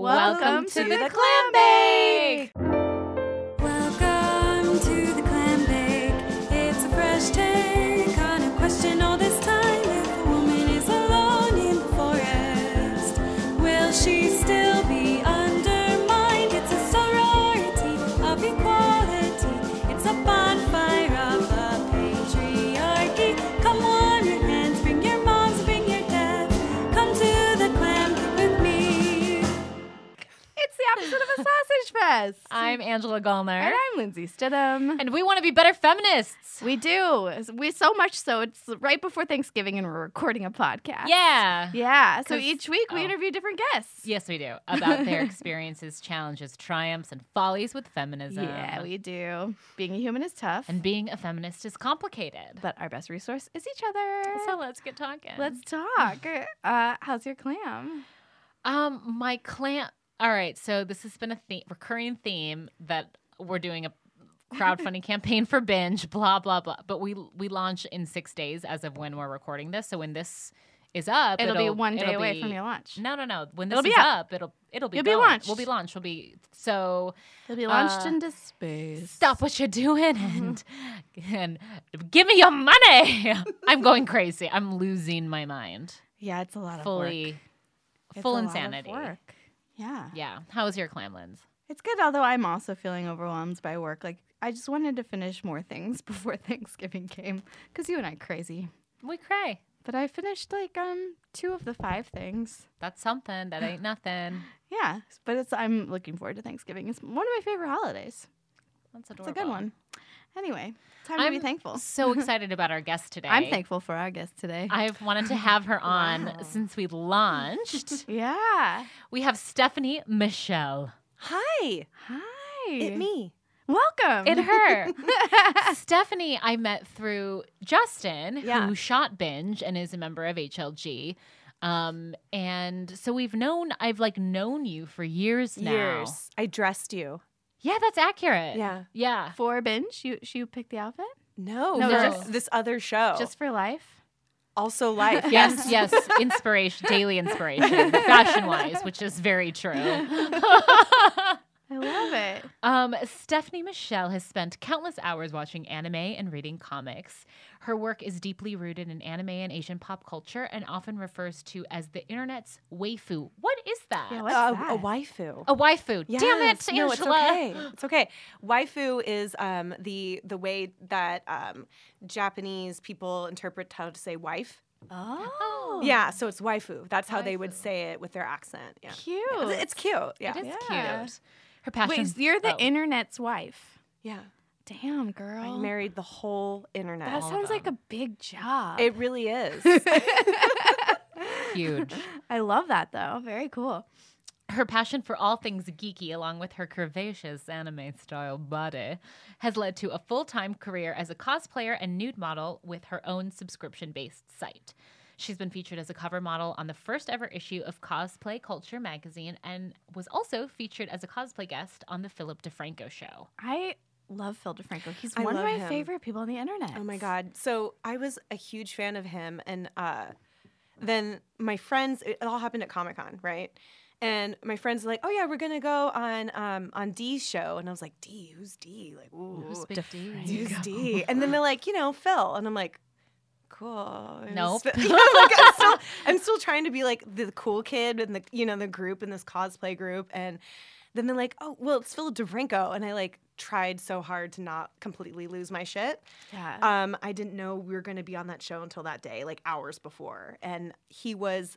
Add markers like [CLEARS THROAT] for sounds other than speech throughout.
Welcome to the Clam Bake! Welcome sausage. I'm Angela Gulner. and I'm Lindsay Stidham. And we want to be better feminists. we do. We so much so it's right before Thanksgiving and we're recording a podcast. Yeah. Yeah. So each week we oh. interview different guests. Yes, we do. About their [LAUGHS] experiences, challenges, triumphs, and follies with feminism. Yeah, we do. Being a human is tough, And being a feminist is complicated. but our best resource is each other. So let's get talking. let's talk. Uh, how's your clam? Um, my clam. All right, so this has been a theme, recurring theme that we're doing a crowdfunding [LAUGHS] campaign for binge. Blah blah blah. But we we launch in six days as of when we're recording this. So when this is up, It'll, be one day it'll away be- from your launch. No, no, no. When this It'll be is up. up, it'll it'll be be launched. We'll be launched. We'll be so It'll be launched Uh, into space. stop what you're doing and and give me your money. [LAUGHS] I'm going crazy. I'm losing my mind. Yeah, it's a lot of Fully, full a lot of insanity. work. Yeah. Yeah. How was your clam lens? It's good, although I'm also feeling overwhelmed by work. Like, I just wanted to finish more things [LAUGHS] before Thanksgiving came because you and I crazy. We cray. But I finished like um two of the five things. That's something. That ain't nothing. [LAUGHS] Yeah, but it's I'm looking forward to Thanksgiving. It's one of my favorite holidays. That's adorable. It's a good one. Anyway, time to be thankful. So [LAUGHS] excited about our guest today. I'm thankful for our guest today. I've wanted to have her on Wow. since we launched. [LAUGHS] yeah. we have Stephanie Michelle. Hi, Hi. it me. Welcome. It her. [LAUGHS] Stephanie, I met through Justin, Yeah. who shot Binge and is a member of HLG. Um, and so we've known, I've like known you for years now. Years. I dressed you. Yeah, that's accurate. Yeah. Yeah. for binge. You you picked the outfit No, No, for just- this other show. just for life. also life. [LAUGHS] Yes, yes. Inspiration, daily inspiration, [LAUGHS] fashion wise, which is very true. [LAUGHS] I love it. Um, Stephanie Michelle has spent countless hours watching anime and reading comics. Her work is deeply rooted in anime and Asian pop culture and often refers to as the internet's waifu. What is that? Yeah, what's Uh, that? a waifu. a waifu. Damn it, Yes. No, it's okay. It's okay. Waifu is um, the the way that um, Japanese people interpret how to say wife. Oh. Yeah, so it's waifu. That's how they would say it with their accent. Yeah, Cute. It's- it's cute. Yeah, It is Yeah. cute. Her passion. Wait, so you're the oh. internet's wife. yeah. Damn, girl. I married the whole internet. that all sounds like a big job. It really is. [LAUGHS] huge. I love that though. Very cool. Her passion for all things geeky, along with her curvaceous anime style body, has led to a full time career as a cosplayer and nude model with her own subscription based site. She's been featured as a cover model on the first ever issue of Cosplay Culture magazine and was also featured as a cosplay guest on The Philip DeFranco Show. I love Phil DeFranco. He's I one of my him. favorite people on the internet. Oh my god. So I was a huge fan of him and uh then my friends it all happened at Comic-Con, right? And my friends were like, "Oh yeah, we're going to go on um on D's show." And I was like, "D, who's D?" Like, "Ooh, Who's Big D? who's D?" And then they're like, "You know, Phil." And I'm like, "Cool." Nope. [LAUGHS] You know, like, I'm still [LAUGHS] I'm still trying to be like the cool kid in the you know, the group in this cosplay group and then they're like, "Oh, well, it's Philip DeFranco." And I like tried so hard to not completely lose my shit. Yeah. Um, I didn't know we were going to be on that show until that day, like hours before. And he was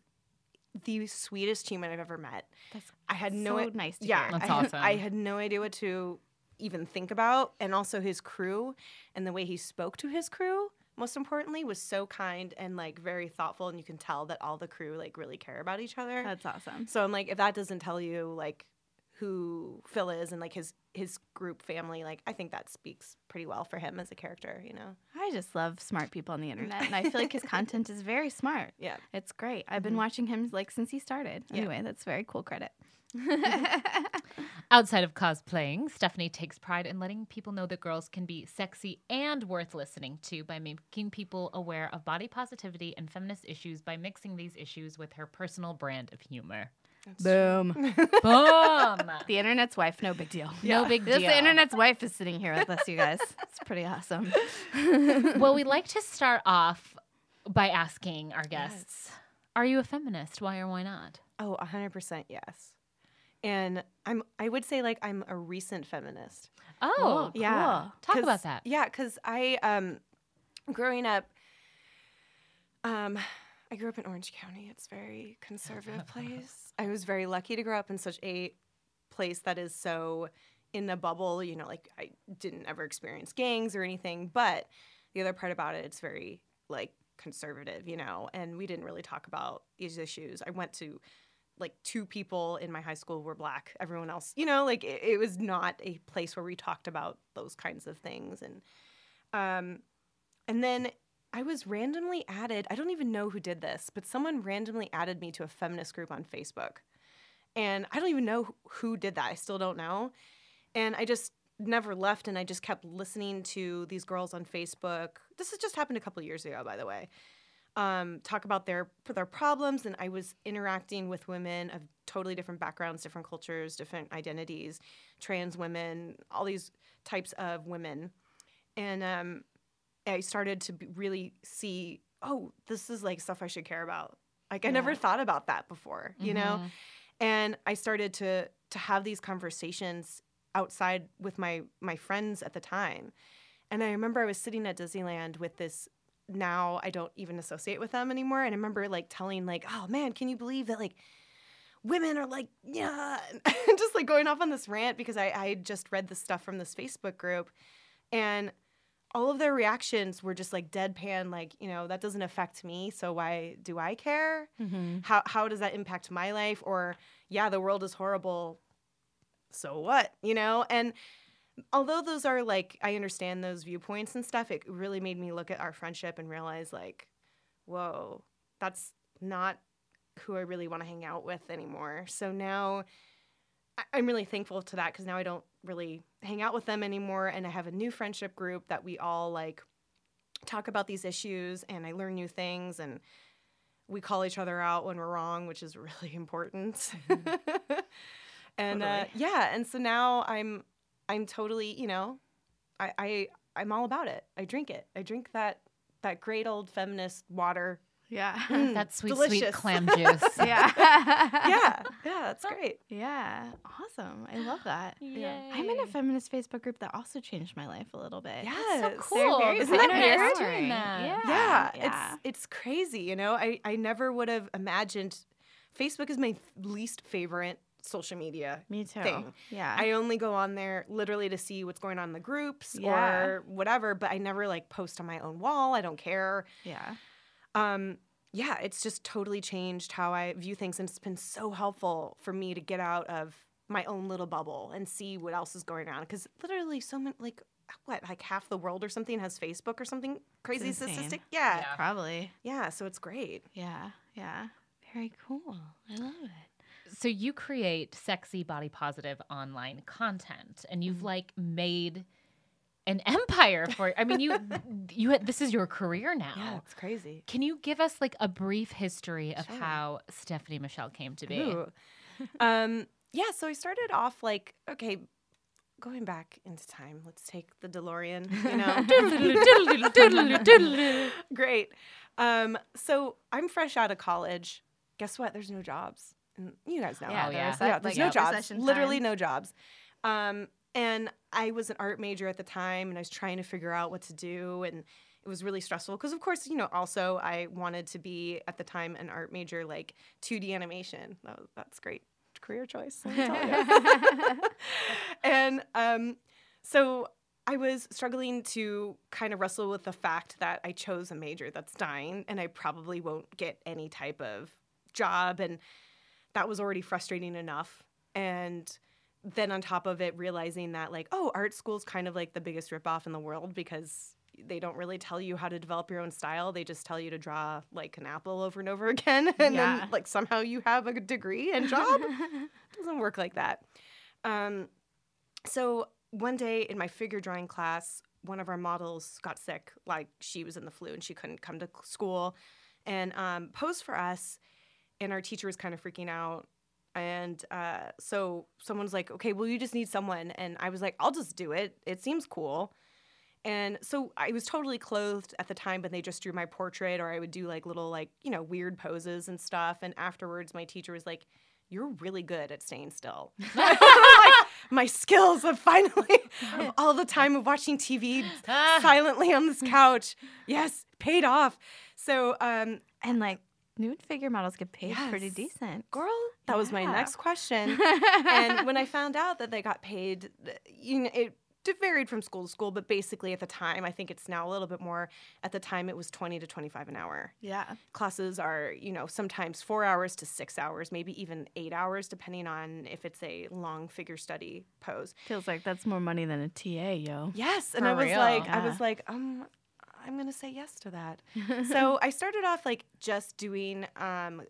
the sweetest human I've ever met. That's I had no so i- nice to yeah, I had, awesome. I had no idea what to even think about, and also his crew and the way he spoke to his crew. Most importantly, was so kind and like very thoughtful, and you can tell that all the crew like really care about each other. That's awesome. So I'm like, if that doesn't tell you like who Phil is and like his his group family, like I think that speaks pretty well for him as a character, you know. I just love smart people on the internet, and I feel like his [LAUGHS] content is very smart. Yeah. It's great. I've been mm-hmm. watching him like since he started. Yeah. Anyway, that's very cool credit. [LAUGHS] Outside of cosplaying, Stephanie takes pride in letting people know that girls can be sexy and worth listening to by making people aware of body positivity and feminist issues by mixing these issues with her personal brand of humor. [LAUGHS] Boom. Boom. the internet's wife, no big deal. No big Just deal. the internet's wife is sitting here with us, you guys. [LAUGHS] It's pretty awesome. well, we like to start off by asking our guests, "Are you a feminist? Why or why not?" Oh, 100% yes. And I'm I would say like I'm a recent feminist. Oh, Cool. Yeah. Talk 'Cause- about that. Yeah, cuz I um growing up um I grew up in Orange County. It's a very conservative [LAUGHS] place. I was very lucky to grow up in such a place that is so in the bubble, you know, like I didn't ever experience gangs or anything, but the other part about it it's very like conservative, you know, and we didn't really talk about these issues. I went to like two people in my high school were black. Everyone else, you know, like it, it was not a place where we talked about those kinds of things. And um, and then I was randomly added. I don't even know who did this, but someone randomly added me to a feminist group on Facebook, and I don't even know who- did that. I still don't know. And I just never left, and I just kept listening to these girls on Facebook. This has just happened a couple years ago, by the way um, talk about their their problems, and I was interacting with women of totally different backgrounds, different cultures, different identities, trans women, all these types of women, and um, I started to really see, oh, this is like stuff I should care about. Like I never thought about that before, you know, and I started to to have these conversations outside with my my friends at the time. And I remember I was sitting at Disneyland with this now I don't even associate with them anymore. And I remember like telling like, oh man, can you believe that like women are like, yeah, [LAUGHS] and just like going off on this rant because I, I just read this stuff from this Facebook group and all of their reactions were just like deadpan, like, you know, that doesn't affect me. So why do I care? Mm-hmm. How, how does that impact my life? Or, yeah, the world is horrible. So what? You know? And although those are like I understand those viewpoints and stuff, it really made me look at our friendship and realize like, whoa, that's not who I really want to hang out with anymore. So now I'm really thankful to that because now I don't really hang out with them anymore, and I have a new friendship group that we all like talk about these issues, and I learn new things, and we call each other out when we're wrong, which is [LAUGHS] really important. [LAUGHS] and uh, yeah, and so now I'm I'm totally, you know, I, I I'm all about it. I drink it. I drink that that great old feminist water. Yeah. [LAUGHS] That sweet, sweet Mm, delicious. clam [LAUGHS] juice. yeah. [LAUGHS] Yeah, yeah, that's great. Yeah. Awesome. I love that. Yeah. I'm in a feminist Facebook group that also changed my life a little bit. Yes. They're cool. very Isn't that feminist. weird? Doing that. Yeah. Yeah, yeah. it's it's crazy. You know, I I never would have imagined. Facebook is my least favorite social media Me too. thing. Yeah. I only go on there literally to see what's going on in the groups Yeah. or whatever, but I never like post on my own wall. I don't care. yeah. um, yeah, it's just totally changed how I view things, and it's been so helpful for me to get out of my own little bubble and see what else is going on. Because literally, so many like what, like half the world or something has Facebook or something crazy statistic. Yeah. Yeah. Probably. yeah, So it's great. Yeah. Yeah. Very cool. I love it. So you create sexy body positive online content and you've like made an empire for I mean you [LAUGHS] you had, this is your career now. Yeah, it's crazy. Can you give us like a brief history of Sure. how Stephanie Michelle came to be? Um, yeah, so I started off like, okay, going back into time, let's take the DeLorean, you know. [LAUGHS] [LAUGHS] Great. Um, so I'm fresh out of college. Guess what? There's no jobs. And you guys know. Yeah, Oh, yeah. was yeah, there's like, no a jobs. Literally time. no jobs. Um, and I was an art major at the time, and I was trying to figure out what to do, and it was really stressful because, of course, you know, also I wanted to be at the time an art major, like 2D animation. That was, that's great career choice. let me tell you. [LAUGHS] and um, so I was struggling to kind of wrestle with the fact that I chose a major that's dying, and I probably won't get any type of job, and that was already frustrating enough. And then on top of it, realizing that like, oh, art school's kind of like the biggest ripoff in the world because they don't really tell you how to develop your own style. They just tell you to draw like an apple over and over [LAUGHS] again, and Yeah. then like somehow you have a degree and job. [LAUGHS] doesn't work like that. Um, so one day in my figure drawing class, one of our models got sick, like she was in the flu and she couldn't come to school, and um, posed for us. And our teacher was kind of freaking out. And uh, so someone's like, okay, well, you just need someone. And I was like, I'll just do it. It seems cool. And so I was totally clothed at the time, but they just drew my portrait, or I would do like little, like, you know, weird poses and stuff. And afterwards, my teacher was like, You're really good at staying still. [LAUGHS] Like, my skills have finally, all the time of watching TV [LAUGHS] silently on this couch, yes, paid off. So, um, And like nude figure models get paid pretty decent. girl, that was my next question. [LAUGHS] and when I found out that they got paid, you know, it varied from school to school, but basically at the time, I think it's now a little bit more. At the time, it was 20 to 25 an hour. Yeah. Classes are, you know, sometimes four hours to six hours, maybe even eight hours, depending on if it's a long figure study pose. Feels like that's more money than a TA, yo. Yes, and For I was real. like, I was like, um, I'm gonna say yes to that. [LAUGHS] so I started off like just doing um,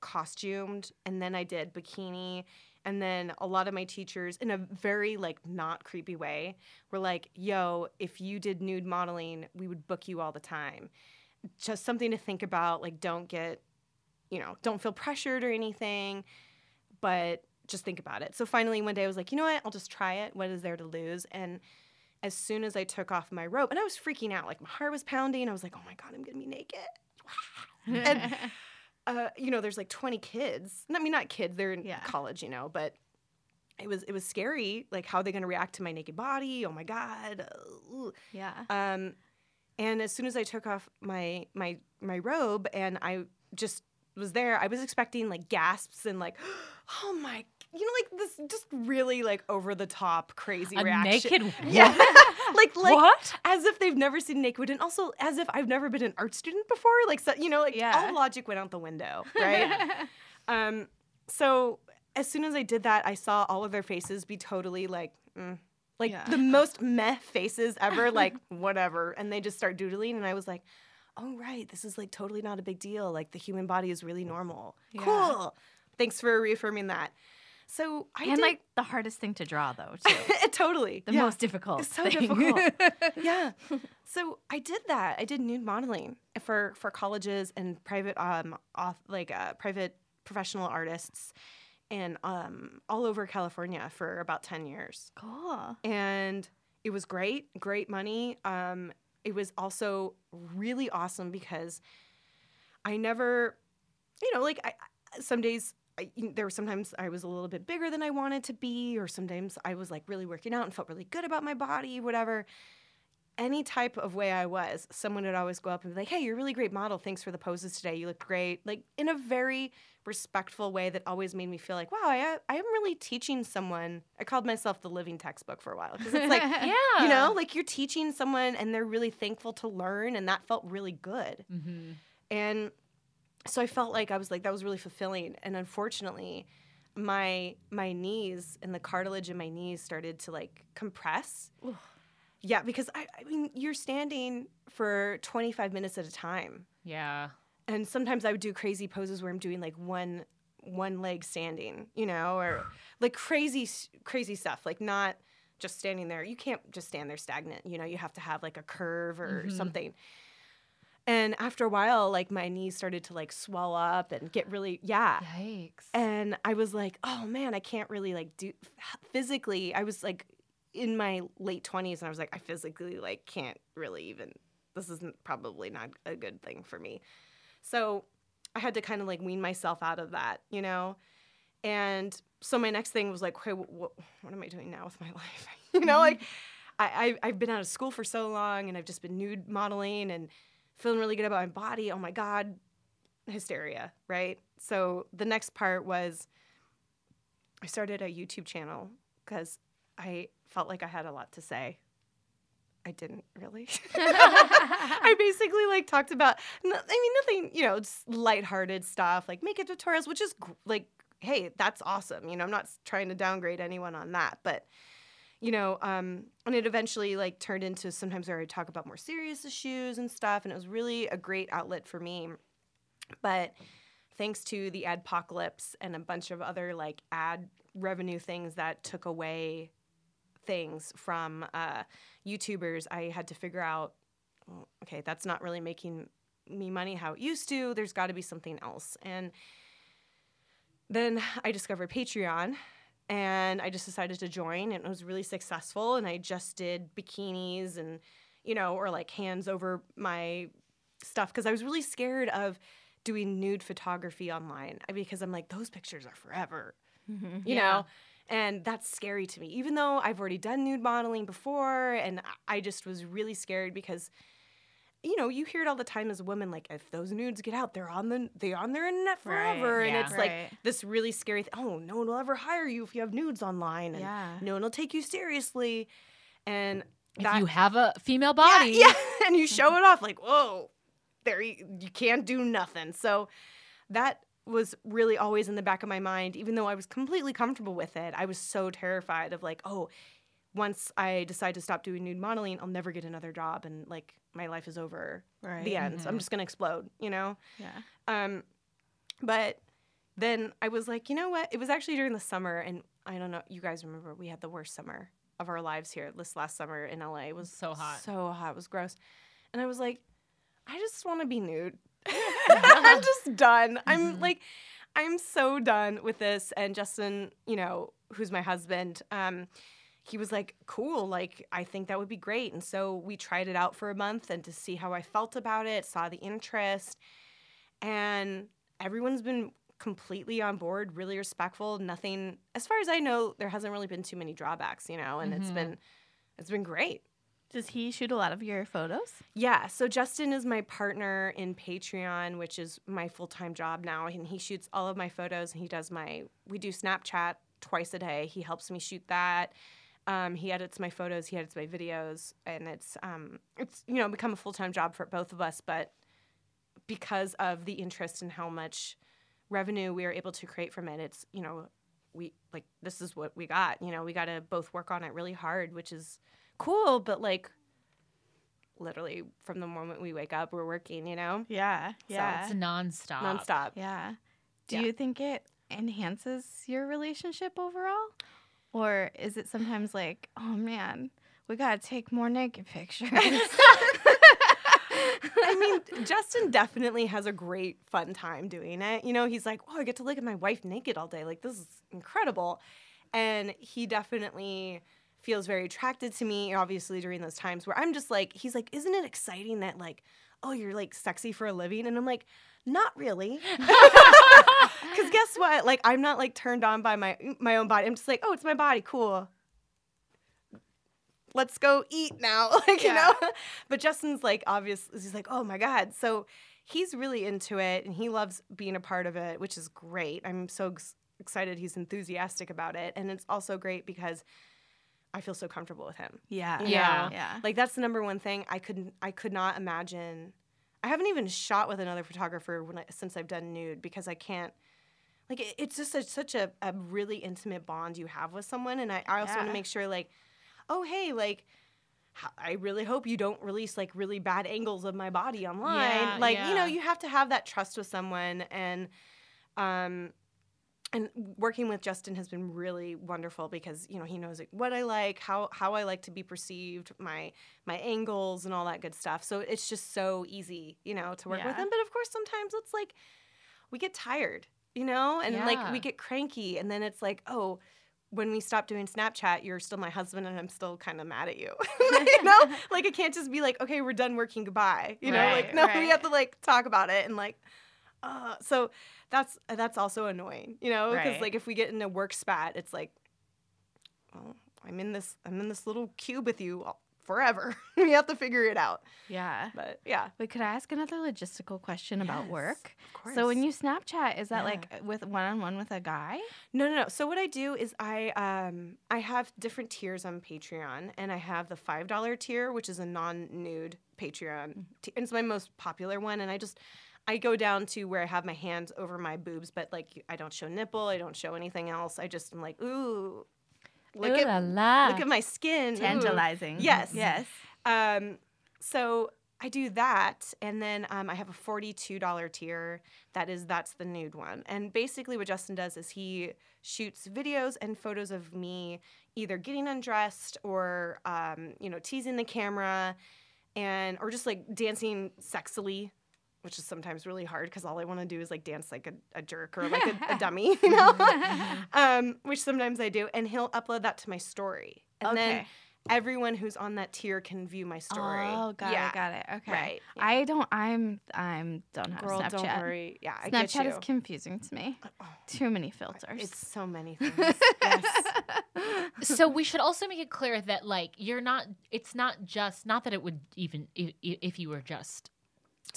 costumed, and then I did bikini, and then a lot of my teachers, in a very like not creepy way, were like, "Yo, if you did nude modeling, we would book you all the time." Just something to think about. Like, don't get, you know, don't feel pressured or anything, but just think about it. So finally, one day I was like, you know what? I'll just try it. What is there to lose? And as soon as I took off my robe, and I was freaking out, like my heart was pounding. I was like, oh my God, I'm gonna be naked. [LAUGHS] and, uh, you know, there's like 20 kids. I mean, not kids, they're in Yeah. college, you know, but it was it was scary. Like, how are they gonna react to my naked body? Oh my God. Yeah. Um, and as soon as I took off my my my robe and I just was there, I was expecting like gasps and like, [GASPS] oh my, you know, like this just really like over the top crazy A reaction. naked [LAUGHS] Yeah, [LAUGHS] like like What? as if they've never seen naked, and also as if I've never been an art student before. Like so, you know, like Yeah. all logic went out the window, right? [LAUGHS] um, so as soon as I did that, I saw all of their faces be totally like. Mm, like Yeah. the most meh faces ever, like whatever. And they just start doodling. And I was like, oh, right. This is like totally not a big deal. Like the human body is really normal. Yeah. Cool. Thanks for reaffirming that. So I and did, like the hardest thing to draw though, [LAUGHS] too. totally. The yeah. most difficult. It's so thing. difficult. [LAUGHS] yeah. So I did that. I did nude modeling for for colleges and private um off like uh, private professional artists and um all over California for about 10 years cool. and it was great, great money. Um, it was also really awesome because I never, you know, like I- some days I, there were sometimes I was a little bit bigger than I wanted to be, or sometimes I was like really working out and felt really good about my body, whatever. Any type of way I was, someone would always go up and be like, "Hey, you're a really great model. Thanks for the poses today. You look great." Like in a very respectful way that always made me feel like, "Wow, I, I am really teaching someone." I called myself the living textbook for a while because it's like [LAUGHS] Yeah. you know like you're teaching someone and they're really thankful to learn and that felt really good Mm-hmm. and so i felt like i was like that was really fulfilling and unfortunately my my knees and the cartilage in my knees started to like compress yeah because I, I mean you're standing for 25 minutes at a time Yeah. and sometimes I would do crazy poses where I'm doing like one one leg standing, you know, or [SIGHS] like crazy crazy stuff, like not just standing there. You can't just stand there stagnant, you know. You have to have like a curve or mm-hmm. something. And after a while, like my knees started to like swell up and get really yeah. Yikes. And I was like, oh man, I can't really like do physically. I was like in my late 20s and I was like, I physically like can't really even, this isn't probably not a good thing for me. So I had to kind of like wean myself out of that, you know? And so my next thing was like, okay, what, what am I doing now with my [LAUGHS] life? you know, like [LAUGHS] I, I, I've been out of school for so long and I've just been nude modeling and feeling really good about my body. Oh my God, hysteria, right? So the next part was I started a YouTube channel because I felt like I had a lot to say. I didn't really. [LAUGHS] I basically like talked about, I mean, nothing, you know, just lighthearted stuff like makeup tutorials, which is like, hey, that's awesome. You know, I'm not trying to downgrade anyone on that, but you know, um, and it eventually like turned into sometimes where I would talk about more serious issues and stuff, and it was really a great outlet for me. But thanks to the adpocalypse and a bunch of other like ad revenue things that took away things from uh, YouTubers, I had to figure out, well, okay, that's not really making me money how it used to. There's got to be something else, and then I discovered Patreon and I just decided to join and it was really successful and I just did bikinis and you know or like hands over my stuff because I was really scared of doing nude photography online I- because I'm like those pictures are forever. Mm-hmm. You Yeah. know? And that's scary to me even though I've already done nude modeling before and I just was really scared because you know, you hear it all the time as women, like if those nudes get out, they're on the they on their internet Right, forever, and yeah. it's like this really scary. Th- oh, no one will ever hire you if you have nudes online, and Yeah. no one will take you seriously, and If that you have a female yeah, body, yeah, [LAUGHS] and you show it off like whoa, there you, you can't do nothing. So that was really always in the back of my mind, even though I was completely comfortable with it. I was so terrified of like, oh, once I decide to stop doing nude modeling, I'll never get another job, and like my life is over. Right. The end. I'm just gonna explode, you know. Yeah. Um, but then I was like, you know what? It was actually during the summer, and I don't know. You guys remember we had the worst summer of our lives here this last summer in LA. It was So hot. so hot. It was gross, and I was like, I just want to be nude. [LAUGHS] I'm just done. I'm like, I'm so done with this. And Justin, you know, who's my husband, um, he was like, cool, like, I think that would be great. And so we tried it out for a month and to see how I felt about it, saw the interest. And everyone's been completely on board, really respectful. Nothing, as far as I know, there hasn't really been too many drawbacks, you know, and it's mm-hmm. been, it's been great. Does he shoot a lot of your photos? Yeah, so Justin is my partner in Patreon, which is my full time job now, and he shoots all of my photos. And he does my we do Snapchat twice a day. He helps me shoot that. Um, he edits my photos, he edits my videos, and it's um, it's you know become a full time job for both of us. But because of the interest and how much revenue we are able to create from it, it's you know we like this is what we got. You know, we got to both work on it really hard, which is cool, but like literally from the moment we wake up, we're working, you know, Yeah. Yeah. it's nonstop. nonstop. yeah. Do Yeah. you think it enhances your relationship overall? Or is it sometimes like, oh man, we gotta take more naked pictures? [LAUGHS] I mean, [LAUGHS] Justin definitely has a great fun time doing it. You know, he's like, oh, I get to look at my wife naked all day. Like, this is incredible. And he definitely feels very attracted to me, obviously, during those times where I'm just like, he's like, isn't it exciting that, like, oh, you're like sexy for a living? And I'm like, not really. [LAUGHS] Because guess what? Like, I'm not like turned on by my my own body. I'm just like, oh, it's my body. Cool. Let's go eat now. [LAUGHS] like, you know? But Justin's like, obvious. He's like, oh my God. So he's really into it and he loves being a part of it, which is great. I'm so ex- excited he's enthusiastic about it. And it's also great because I feel so comfortable with him. yeah. you Yeah. know? Yeah. Like that's the number one thing I couldn't I could not imagine. I haven't even shot with another photographer when I, since I've done nude because I can't. Like it, it's just a, such a, a really intimate bond you have with someone, and I, I also want to make sure like, oh hey like. I really hope you don't release like really bad angles of my body online. Yeah, like, you know, you have to have that trust with someone and um and working with Justin has been really wonderful because you know he knows like, what I like, how how I like to be perceived, my my angles and all that good stuff. So it's just so easy, you know, to work with him. But of course, sometimes it's like we get tired, you know, and like we get cranky, and then it's like, oh, when we stop doing Snapchat, you're still my husband, and I'm still kind of mad at you, [LAUGHS] you know. [LAUGHS] Like it can't just be like, okay, we're done working, goodbye, you know. Right, like no, [LAUGHS] we have to like talk about it and like. Uh, so that's that's also annoying, you know, because like if we get in a work spat, it's like, well, I'm in this I'm in this little cube with you forever. [LAUGHS] we have to figure it out. Yeah. But yeah, Wait, could I ask another logistical question about work? of course. So when you Snapchat, is that Yeah. like with one on one with a guy? No, no, no. So what I do is I um I have different tiers on Patreon, and I have the five dollar tier, which is a non nude Patreon. T- and it's my most popular one, and I just I go down to where I have my hands over my boobs, but like I don't show nipple, I don't show anything else. I just am like, ooh, look Ooh at la la. look at my skin, ooh." Tantalizing. Yes. Yes. Um, so I do that, and then um, I have a forty-two dollar tier. That is that's the nude one. And basically, what Justin does is he shoots videos and photos of me either getting undressed or um, you know teasing the camera, and or just like dancing sexily which is sometimes really hard because all I want to do is like dance like a, a jerk or like a, [LAUGHS] a dummy, [LAUGHS] you know, um, which sometimes I do. And he'll upload that to my story. And then everyone who's on that tier can view my story. Oh, got yeah. it, got it. Okay. Right. Yeah. I don't. I'm. I'm. Don't have Girl, Snapchat. don't worry. Yeah, I get Snapchat you. is confusing to me. Oh, Too many filters. it's so many [LAUGHS] things. yes. so we should also make it clear that like you're not it's not just not that it would even if, if you were just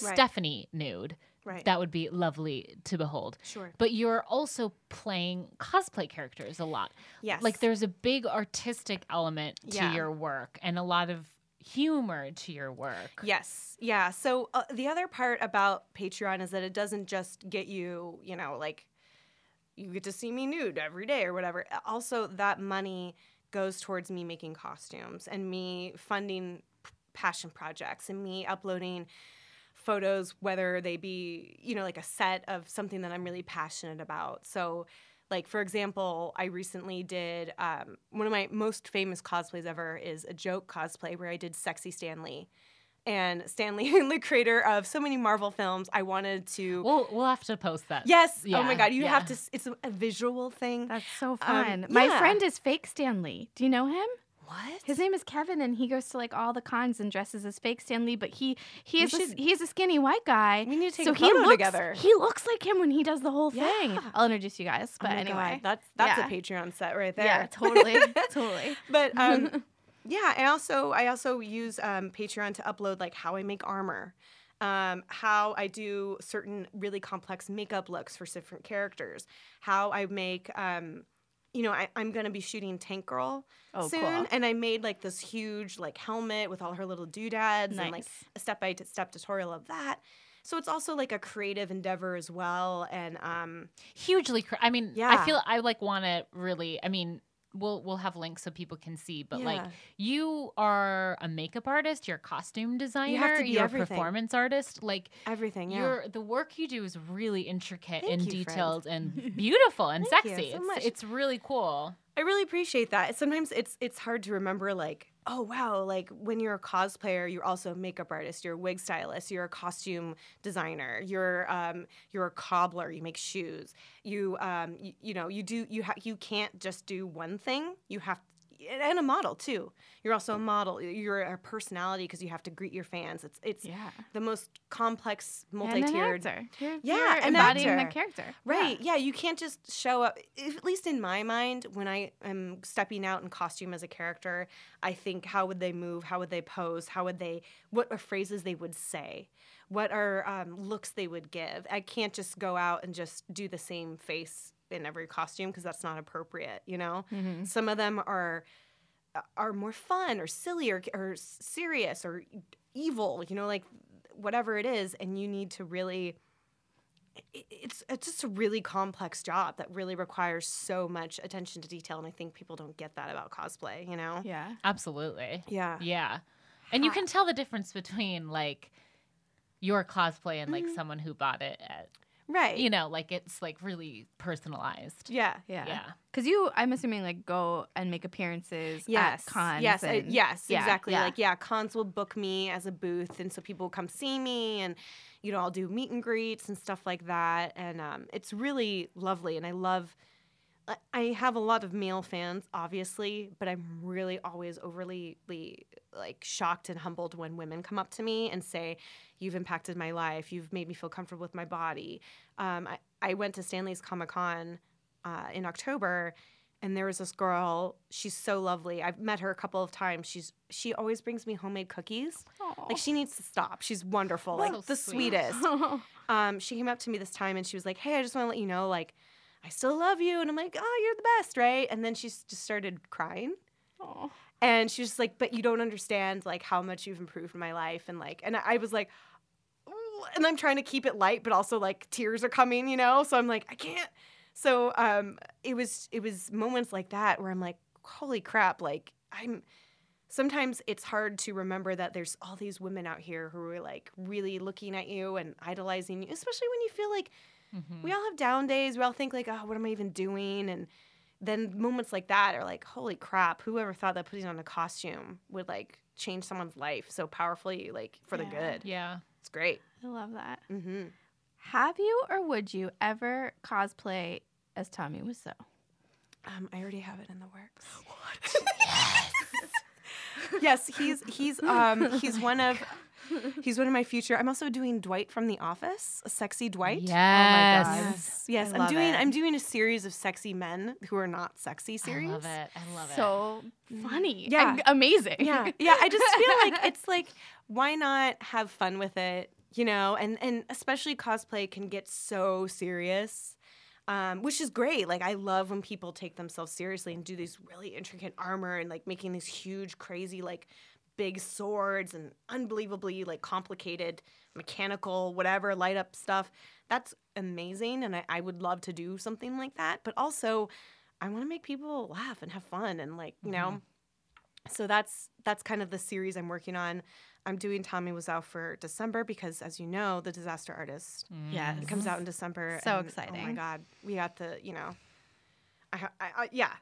Right. stephanie nude Right. that would be lovely to behold sure. but you're also playing cosplay characters a lot Yes. like there's a big artistic element to Yeah. your work and a lot of humor to your work Yes. Yeah. So uh, the other part about Patreon is that it doesn't just get you, you know, like you get to see me nude every day or whatever. Also, that money goes towards me making costumes and me funding p- passion projects and me uploading photos whether they be you know like a set of something that i'm really passionate about so like for example i recently did um, one of my most famous cosplays ever is a joke cosplay where i did sexy Stan Lee and Stan Lee [LAUGHS] the creator of so many marvel films i wanted to we'll we'll have to post that yes oh my god you have to it's a, a visual thing That's so fun. Um, My yeah. friend is fake Stan Lee. Do you know him? What His name is Kevin, and he goes to like all the cons and dresses as fake Stan Lee. But he he is a, should- he's a skinny white guy. we need to take so a he photo looks, together He looks like him when he does the whole thing. I'll introduce you guys. Oh But my anyway, God, that's that's Yeah. a patreon set right there yeah, totally, [LAUGHS] totally. but um, [LAUGHS] yeah, I also I also use um, Patreon to upload like how I make armor, um, how I do certain really complex makeup looks for different characters, how I make. Um, you know, I, I'm gonna be shooting Tank Girl Oh, soon, cool. and I made like this huge like helmet with all her little doodads and like a step by step tutorial of that. So it's also like a creative endeavor as well, and um, hugely cr- i mean yeah. i feel i like want to really i mean we'll we'll have links so people can see but like you are a makeup artist you're a costume designer be are a performance artist like everything. Yeah. your the work you do is really intricate Thank and you, friend. detailed and [LAUGHS] beautiful and Thank you sexy so it's, much. it's really cool I really appreciate that. Sometimes it's it's hard to remember like, oh wow, like when you're a cosplayer, you're also a makeup artist, you're a wig stylist, you're a costume designer, you're um you're a cobbler, you make shoes. You um you, you know, you do you ha- you can't just do one thing. You have and a model too. You're also a model. You're a personality because you have to greet your fans. It's it's Yeah. the most complex, And an multi-tiered actor. You're, Yeah, you're an embodying actor. the character. Right. Yeah. you can't just show up. If, at least in my mind, when I am stepping out in costume as a character, I think how would they move? How would they pose? How would they? What are phrases they would say? What are um, looks they would give? I can't just go out and just do the same face in every costume because that's not appropriate. You know, Mm-hmm. some of them are are more fun or silly or, or serious or evil. You know, like whatever it is, and you need to really it's it's just a really complex job that really requires so much attention to detail and i think people don't get that about cosplay you know Yeah. absolutely yeah yeah and you can tell the difference between like your cosplay and like someone who bought it at right you know like it's like really personalized yeah Yeah. yeah Because you, I'm assuming, like go and make appearances yes at cons. yes uh, yes yeah, exactly yeah. like yeah cons will book me as a booth and so people will come see me and you know i'll do meet and greets and stuff like that and um, it's really lovely and i love I- I have a lot of male fans, obviously, but I'm really always overly like shocked and humbled when women come up to me and say, "You've impacted my life. You've made me feel comfortable with my body." Um, I, I went to Stan Lee's Comic Con uh, in October, and there was this girl. She's so lovely. I've met her a couple of times. She's she always brings me homemade cookies. Like she needs to stop. She's wonderful, like So the sweet. sweetest [LAUGHS] um, she came up to me this time and she was like, "Hey, I just want to let you know, like, I still love you." And I'm like, "Oh, you're the best, right?" And then she just started crying, Aw. and she was just like, "But you don't understand, like, how much you've improved my life." And like, and I I was like, "Ooh," and I'm trying to keep it light, but also like tears are coming, you know. So I'm like, I can't. So um, it was it was moments like that where I'm like, "Holy crap!" Like I'm sometimes it's hard to remember that there's all these women out here who are like really looking at you and idolizing you, especially when you feel like Mhm. we all have down days. We all think like, oh, what am I even doing? And then moments like that are like, holy crap, whoever thought that putting on a costume would like change someone's life so powerfully, like for the good. yeah It's great. I love that. Mm-hmm. Have you or would you ever cosplay as Tommy Wiseau? Um, I already have it in the works. [GASPS] What? [LAUGHS] [LAUGHS] yes, he's he's um he's [LAUGHS] one of [LAUGHS] he's one of my future. I'm also doing Dwight from The Office, a sexy Dwight. Yes. Yes. Yes, I I'm doing it. I'm doing a series of sexy men who are not sexy series. I love it. I love it. So funny. Yeah. and amazing. yeah yeah i just feel [LAUGHS] like it's like why not have fun with it you know and and especially cosplay can get so serious um, which is great like i love when people take themselves seriously and do these really intricate armor and like making these huge crazy like big swords and unbelievably like complicated mechanical whatever light up stuff that's amazing and i, I would love to do something like that but also i want to make people laugh and have fun and like you know mm-hmm. so that's that's kind of the series I'm working on. I'm doing Tommy Wiseau for December because, as you know, the Disaster Artist Yes. it comes out in December. So and, Oh my god, we got the you know, I, I, I yeah,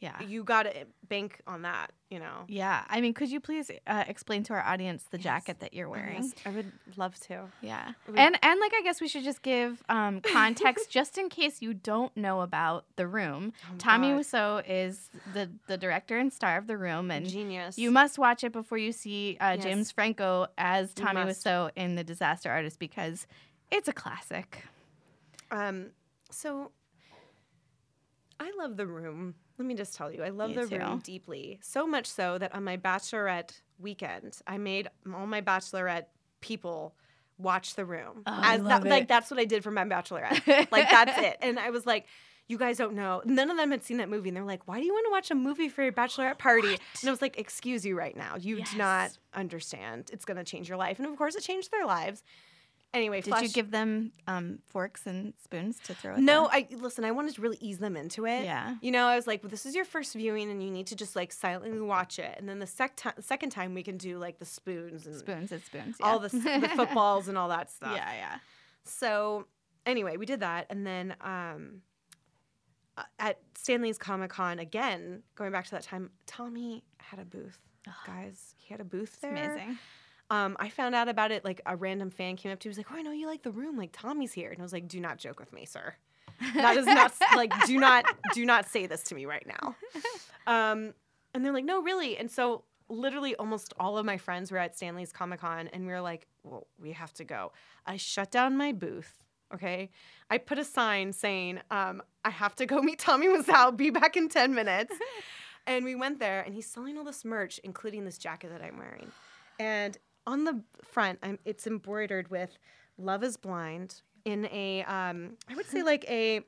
Yeah. you got to bank on that. You know, Yeah. I mean, could you please uh, explain to our audience the jacket that you're wearing? Yes, I would love to. Yeah. would- And and like I guess we should just give um, [LAUGHS] context just in case you don't know about The Room. Tommy God. Wiseau is the the director and star of The Room and Genius. you must watch it before you see uh, Yes. James Franco as Tommy. Wiseau in The Disaster Artist because it's a classic. Um, so I love the room. Let me just tell you, I love Me the too. room deeply. So much so that on my bachelorette weekend, I made all my bachelorette people watch the room. Oh, I love that, like that's what I did for my bachelorette. like that's it. [LAUGHS] And I was like, you guys don't know. None of them had seen that movie, and they're like, "Why do you want to watch a movie for your bachelorette party?" And I was like, "Excuse you, right now. You do not understand. It's going to change your life." And of course, it changed their lives. Anyway, Did you give them um, forks and spoons to throw at no, them? I listen. I wanted to really ease them into it. Yeah. You know, I was like, well, this is your first viewing, and you need to just like silently watch it, and then the sec- ti- second time we can do like the spoons and spoons and spoons. all the the footballs and all that [LAUGHS] stuff. Yeah, yeah. So anyway, we did that, and then um, uh, at Stan Lee's Comic Con again, going back to that time, Tommy had a booth. Guys, he had a booth It's there. amazing. Um, I found out about it like a random fan came up to me, was like, "Oh, I know you like the room. Like Tommy's here," and I was like, "Do not joke with me, sir. That is not like do not do not say this to me right now." Um, and they're like, "No, really." And so literally almost all of my friends were at Stan Lee's Comic Con, and we were like, "Well, we have to go." I shut down my booth. Okay, I put a sign saying, um, "I have to go meet Tommy Wiseau. Be back in ten minutes." [LAUGHS] And we went there, and he's selling all this merch, including this jacket that I'm wearing. And on the front, I'm, it's embroidered with "Love Is Blind" in a, um, I would say [LAUGHS] like a,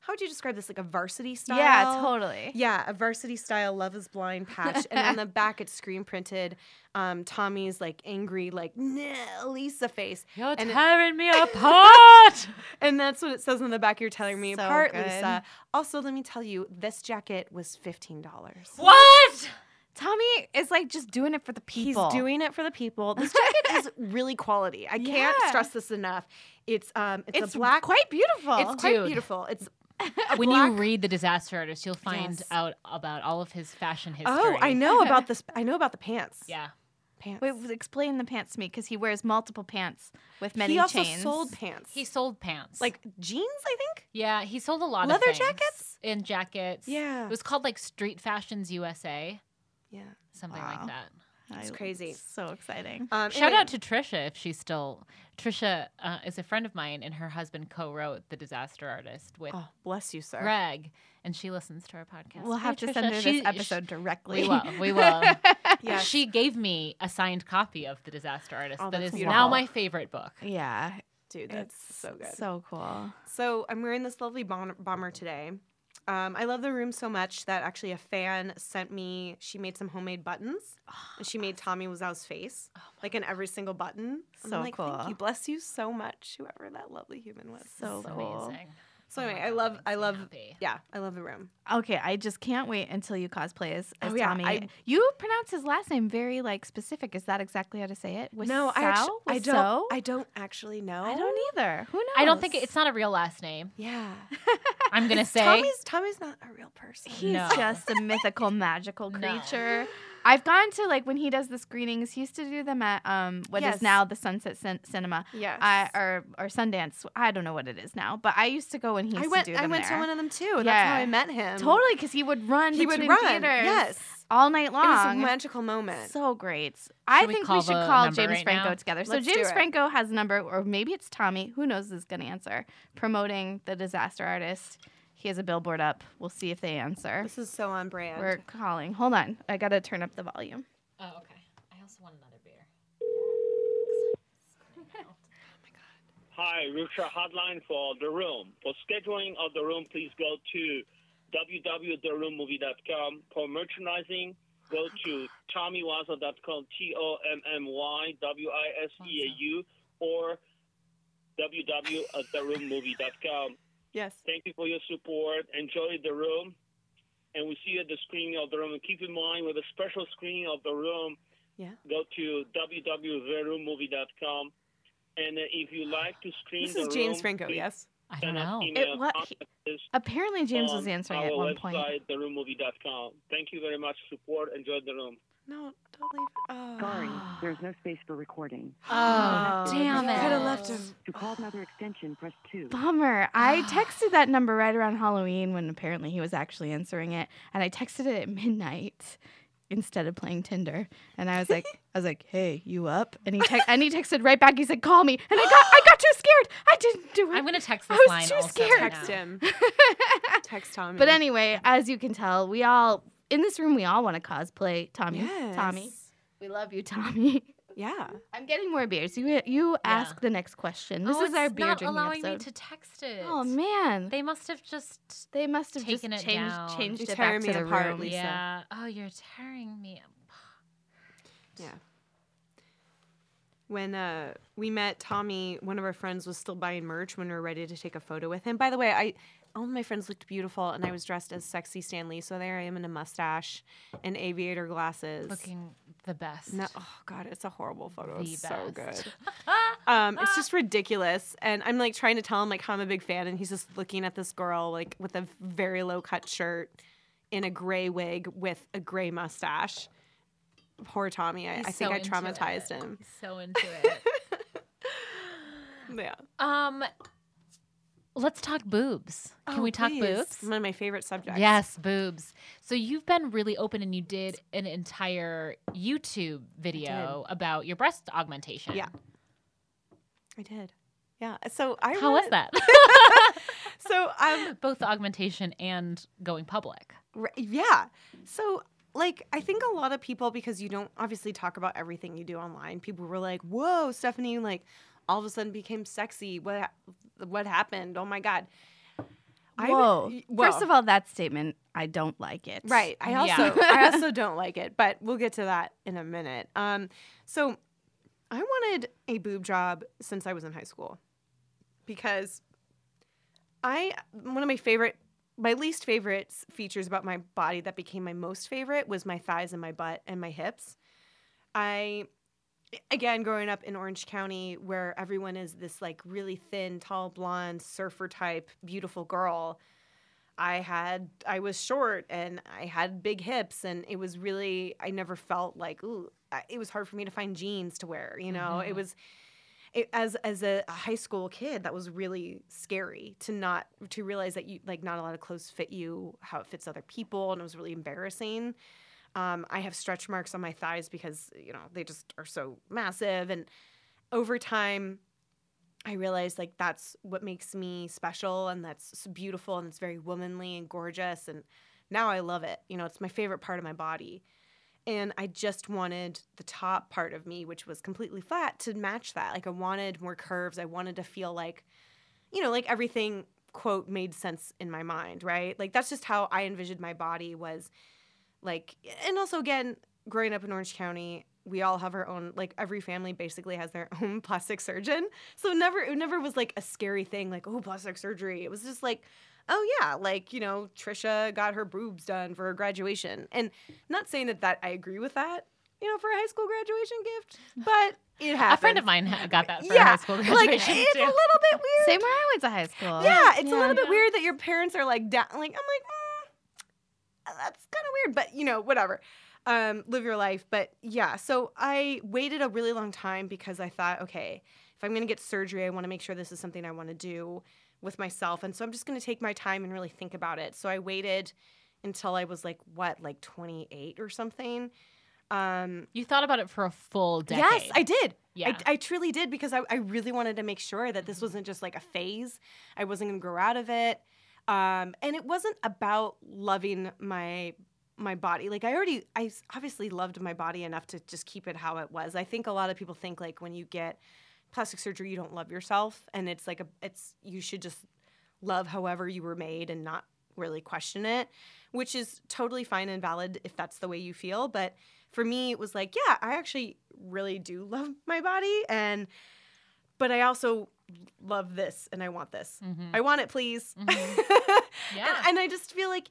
how would you describe this? Like a varsity style? Yeah, totally. Yeah, a varsity style "Love Is Blind" patch, and on the [LAUGHS] back it's screen printed. Um, Tommy's like angry, like nah, Lisa face, You're and it- tearing me [LAUGHS] apart. and that's what it says on the back. You're telling me So apart, good. Lisa. Also, let me tell you, this jacket was fifteen dollars. what? Tommy is like just doing it for the people. He's doing it for the people. This [LAUGHS] jacket is really quality. I can't stress this enough. It's um, it's, It's a black. quite beautiful. It's quite Dude. beautiful. It's [LAUGHS] a When black- you read the Disaster Artist, you'll find Yes. out about all of his fashion history. Oh, I know [LAUGHS] about this. I know about the pants. Yeah. pants. Wait, explain the pants to me because he wears multiple pants with many chains. he also chains. sold pants. He sold pants. like jeans, I think. yeah, he sold a lot Leather of things. jackets? and jackets. Yeah. It was called like Street Fashions USA, Yeah. something Wow. like that. It's crazy. So exciting. Um, Shout anyway, out to Trisha if she's still. Trisha uh, is a friend of mine, and her husband co-wrote The Disaster Artist with Oh, bless you, sir. Greg, and she listens to our podcast. We'll Hi, have to Trisha. send her She- this episode directly. We will. We will. [LAUGHS] [LAUGHS] Yes. She gave me a signed copy of The Disaster Artist. Oh, that's beautiful. now my favorite book. yeah, Dude, that's it's so good. So cool. So I'm wearing this lovely bon- bomber today. Um, I love the room so much that actually a fan sent me. She made some homemade buttons, [GASPS] and she made Tommy Wiseau's face, like in every single button. And So I'm like, Thank you, bless you so much, whoever that lovely human was. So So cool. amazing. So Oh anyway, I love, makes I love, happy. yeah, I love the room. Okay, I just can't wait until you cosplay as, as Oh, yeah, Tommy. I- you pronounce his last name very like specific. Is that exactly how to say it? No, I actually, I don't, I don't actually know. I don't either. Who knows? I don't think it- it's not a real last name. Yeah, [LAUGHS] I'm gonna say Tommy's Tommy's not a real person. He's No. just a mythical, [LAUGHS] magical creature. No. I've gone to like when he does the screenings. He used to do them at um what is Yes. now the Sunset Cin- Cinema. Yes. I, or or Sundance. I don't know what it is now, but I used to go when he used I went. to do I went there. to one of them too. and That's how Yeah. I met him. Totally, because he would run. He would run. theaters Yes. All night long. It was a long. magical moment. So great. I we think we should call James right Franco now? together. So Let's do James. Franco has a number, or maybe it's Tommy. Who knows is going to answer. Promoting the disaster artist. He has a billboard up. We'll see if they answer. This is so on brand. We're calling. Hold on. I got to turn up the volume. Oh, okay. I also want another beer. [LAUGHS] Oh Hi, Rucha Hotline for The Room. For scheduling of The Room, please go to www.theroommovie.com. For merchandising, go to tommywiseau.com, T-O-M-M-Y-W-I-S-E-A-U, or www.theroommovie.com. yes. Thank you for your support. Enjoy The Room. And we see you at the screening of The Room. And keep in mind, with a special screening of The Room, Yeah. go to www.theroommovie.com. And if you like to screen This The is James Room, Franco. Yes. I don't know. It- what- he- Apparently, James was answering our at one website, point. theroommovie.com. Thank you very much for support. Enjoy the room. No, don't leave. Oh. Sorry, there's no space for recording. Oh, oh damn it. Could have left him. To call another extension, press 2. Bummer. I ah. texted that number right around Halloween when apparently he was actually answering it, and I texted it at midnight instead of playing Tinder. And I was like, [LAUGHS] I was like, "Hey, you up?" And he te- and he texted right back. He said, "Call me." And I got I got too scared. I didn't do it. I'm gonna text I was line too also. scared. right Text him. [LAUGHS] Text Tommy. but anyway, as you can tell, we all in this room we all want to cosplay Tommy. yes. Tommy, we love you, Tommy. [LAUGHS] Yeah. I'm getting more beers. You you ask the next question. This oh, is our it's beer not drinking allowing episode. me to text it. oh man, They must have just. They must have Taken just it changed down. changed You're it tearing back me to the apart, room. Lisa. Yeah. Oh, you're tearing me. Yeah. When uh, we met Tommy, one of our friends was still buying merch when we were ready to take a photo with him. By the way, I all my friends looked beautiful, and I was dressed as sexy Stan Lee. So there I am in a mustache and aviator glasses. Looking the best. No, oh god, it's a horrible photo. The It's so good. [LAUGHS] um, it's just ridiculous, and I'm like trying to tell him like how I'm a big fan, and he's just looking at this girl like with a very low cut shirt, in a gray wig with a gray mustache. Poor Tommy. I, I think so I traumatized him. He's so into it. [LAUGHS] Yeah. um, let's talk boobs. Can Oh, we talk please. boobs? One of my favorite subjects. Yes, boobs. So you've been really open and you did an entire YouTube video about your breast augmentation. Yeah. I did. Yeah. So I How was that? [LAUGHS] So um Both the augmentation and going public. Right, yeah. So, like, I think a lot of people, because you don't obviously talk about everything you do online, people were like, "Whoa, Stephanie! Like, all of a sudden became sexy. What? Ha- What happened? Oh my god!" I w- Whoa. y- well, First of all, that statement, I don't like it. right. I Yeah. also, I [LAUGHS] also don't like it, but we'll get to that in a minute. Um, so, I wanted a boob job since I was in high school, because I one of my favorite my least favorite features about my body that became my most favorite was my thighs and my butt and my hips. I again growing up in Orange County where everyone is this like really thin, tall, blonde, surfer type, beautiful girl. I had I was short and I had big hips and it was really I never felt like ooh I- it was hard for me to find jeans to wear, you know. It Mhm. was it, as as a, a high school kid that was really scary to not to realize that you like not a lot of clothes fit you how it fits other people and it was really embarrassing um, i have stretch marks on my thighs because you know they just are so massive and over time i realized like that's what makes me special and that's beautiful and it's very womanly and gorgeous and now i love it you know it's my favorite part of my body and I just wanted the top part of me, which was completely flat, to match that. Like I wanted more curves. I wanted to feel like, you know, like everything quote made sense in my mind, right? Like that's just how I envisioned my body was like and also again, growing up in Orange County, we all have our own like every family basically has their [LAUGHS] own plastic surgeon. So never it never was like a scary thing like, oh, plastic surgery. It was just like Oh yeah, like you know, Trisha got her boobs done for her graduation, and not saying that that I agree with that, you know, for a high school graduation gift, but it happened. A friend of mine got that for yeah, high school graduation like graduation. it's a little bit weird. Same where I went to high school. Yeah, it's a little bit Yeah. weird that your parents are like down. Like I'm like, mm, that's kind of weird, but you know, whatever. um, live your life. But yeah, so I waited a really long time because I thought, okay, if I'm going to get surgery, I want to make sure this is something I want to do with myself. And so I'm just going to take my time and really think about it. So I waited until I was like, what, like 28 or something. Um, You thought about it for a full decade. Yes, I did. Yeah. I, I truly did because I, I really wanted to make sure that this wasn't just like a phase. I wasn't going to grow out of it. Um, and it wasn't about loving my my body. Like I already, i obviously loved my body enough to just keep it how it was. I think a lot of people think like when you get plastic surgery, you don't love yourself, and it's like a, it's you should just love however you were made and not really question it, which is totally fine and valid if that's the way you feel. But for me, it was like, yeah, I actually really do love my body, and but I also love this and I want this. Mhm. I want it, please. [LAUGHS] Yeah. and, and I just feel like,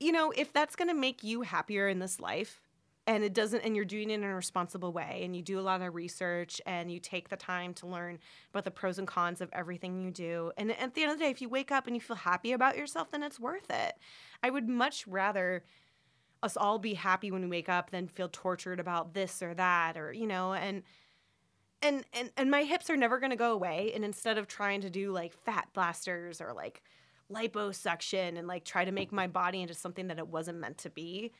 you know, if that's going to make you happier in this life and it doesn't, and you're doing it in a responsible way and you do a lot of research and you take the time to learn about the pros and cons of everything you do. And at the end of the day, if you wake up and you feel happy about yourself, then it's worth it. I would much rather us all be happy when we wake up than feel tortured about this or that or, you know, and and and and my hips are never going to go away and instead of trying to do like fat blasters or like liposuction and like try to make my body into something that it wasn't meant to be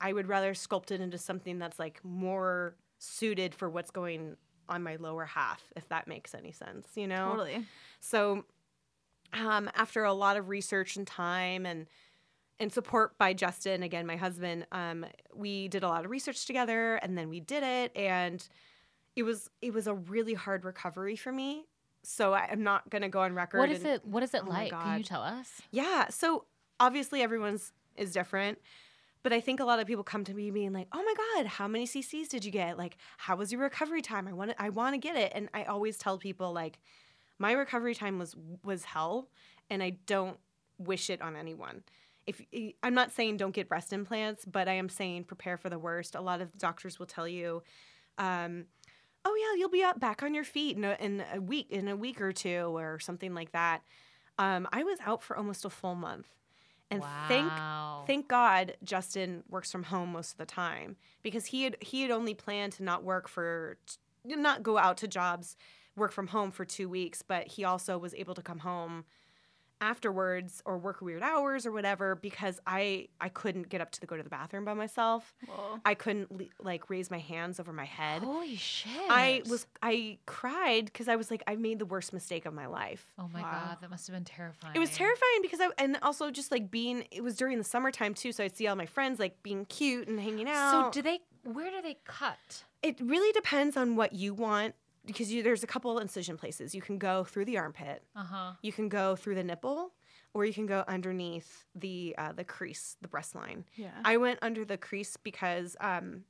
i would rather sculpt it into something that's like more suited for what's going on my lower half if that makes any sense you know Totally. so um, after a lot of research and time and and support by Justin, again, my husband, um, we did a lot of research together and then we did it and it was it was a really hard recovery for me. So I, I'm not gonna go on record. what is and- it? What is it Oh like? Can you tell us? yeah. So obviously everyone's is different. But I think a lot of people come to me being like, "Oh my god, how many CCs did you get? Like, how was your recovery time? I want to, I want to get it." And I always tell people like, my recovery time was was hell, and I don't wish it on anyone. If I'm not saying don't get breast implants, but I am saying prepare for the worst. A lot of doctors will tell you, um, "Oh yeah, you'll be up back on your feet in a, in a week, in a week or two, or something like that." Um, I was out for almost a full month, and thank wow. thank God Justin works from home most of the time because he had he had only planned to not work for not go out to jobs, work from home for 2 weeks, but he also was able to come home afterwards or work weird hours or whatever because I I couldn't get up to the, go to the bathroom by myself. Whoa. I couldn't le- like raise my hands over my head. Holy shit! I was I cried because I was like I made the worst mistake of my life. Oh my Wow. god, that must have been terrifying. It was terrifying because I and also just like being it was during the summertime too, so I'd see all my friends like being cute and hanging out. So do they? Where do they cut? it really depends on what you want because you, there's a couple incision places. You can go through the armpit, Uh huh. you can go through the nipple, or you can go underneath the uh, the crease, the breast line. Yeah. I went under the crease because um,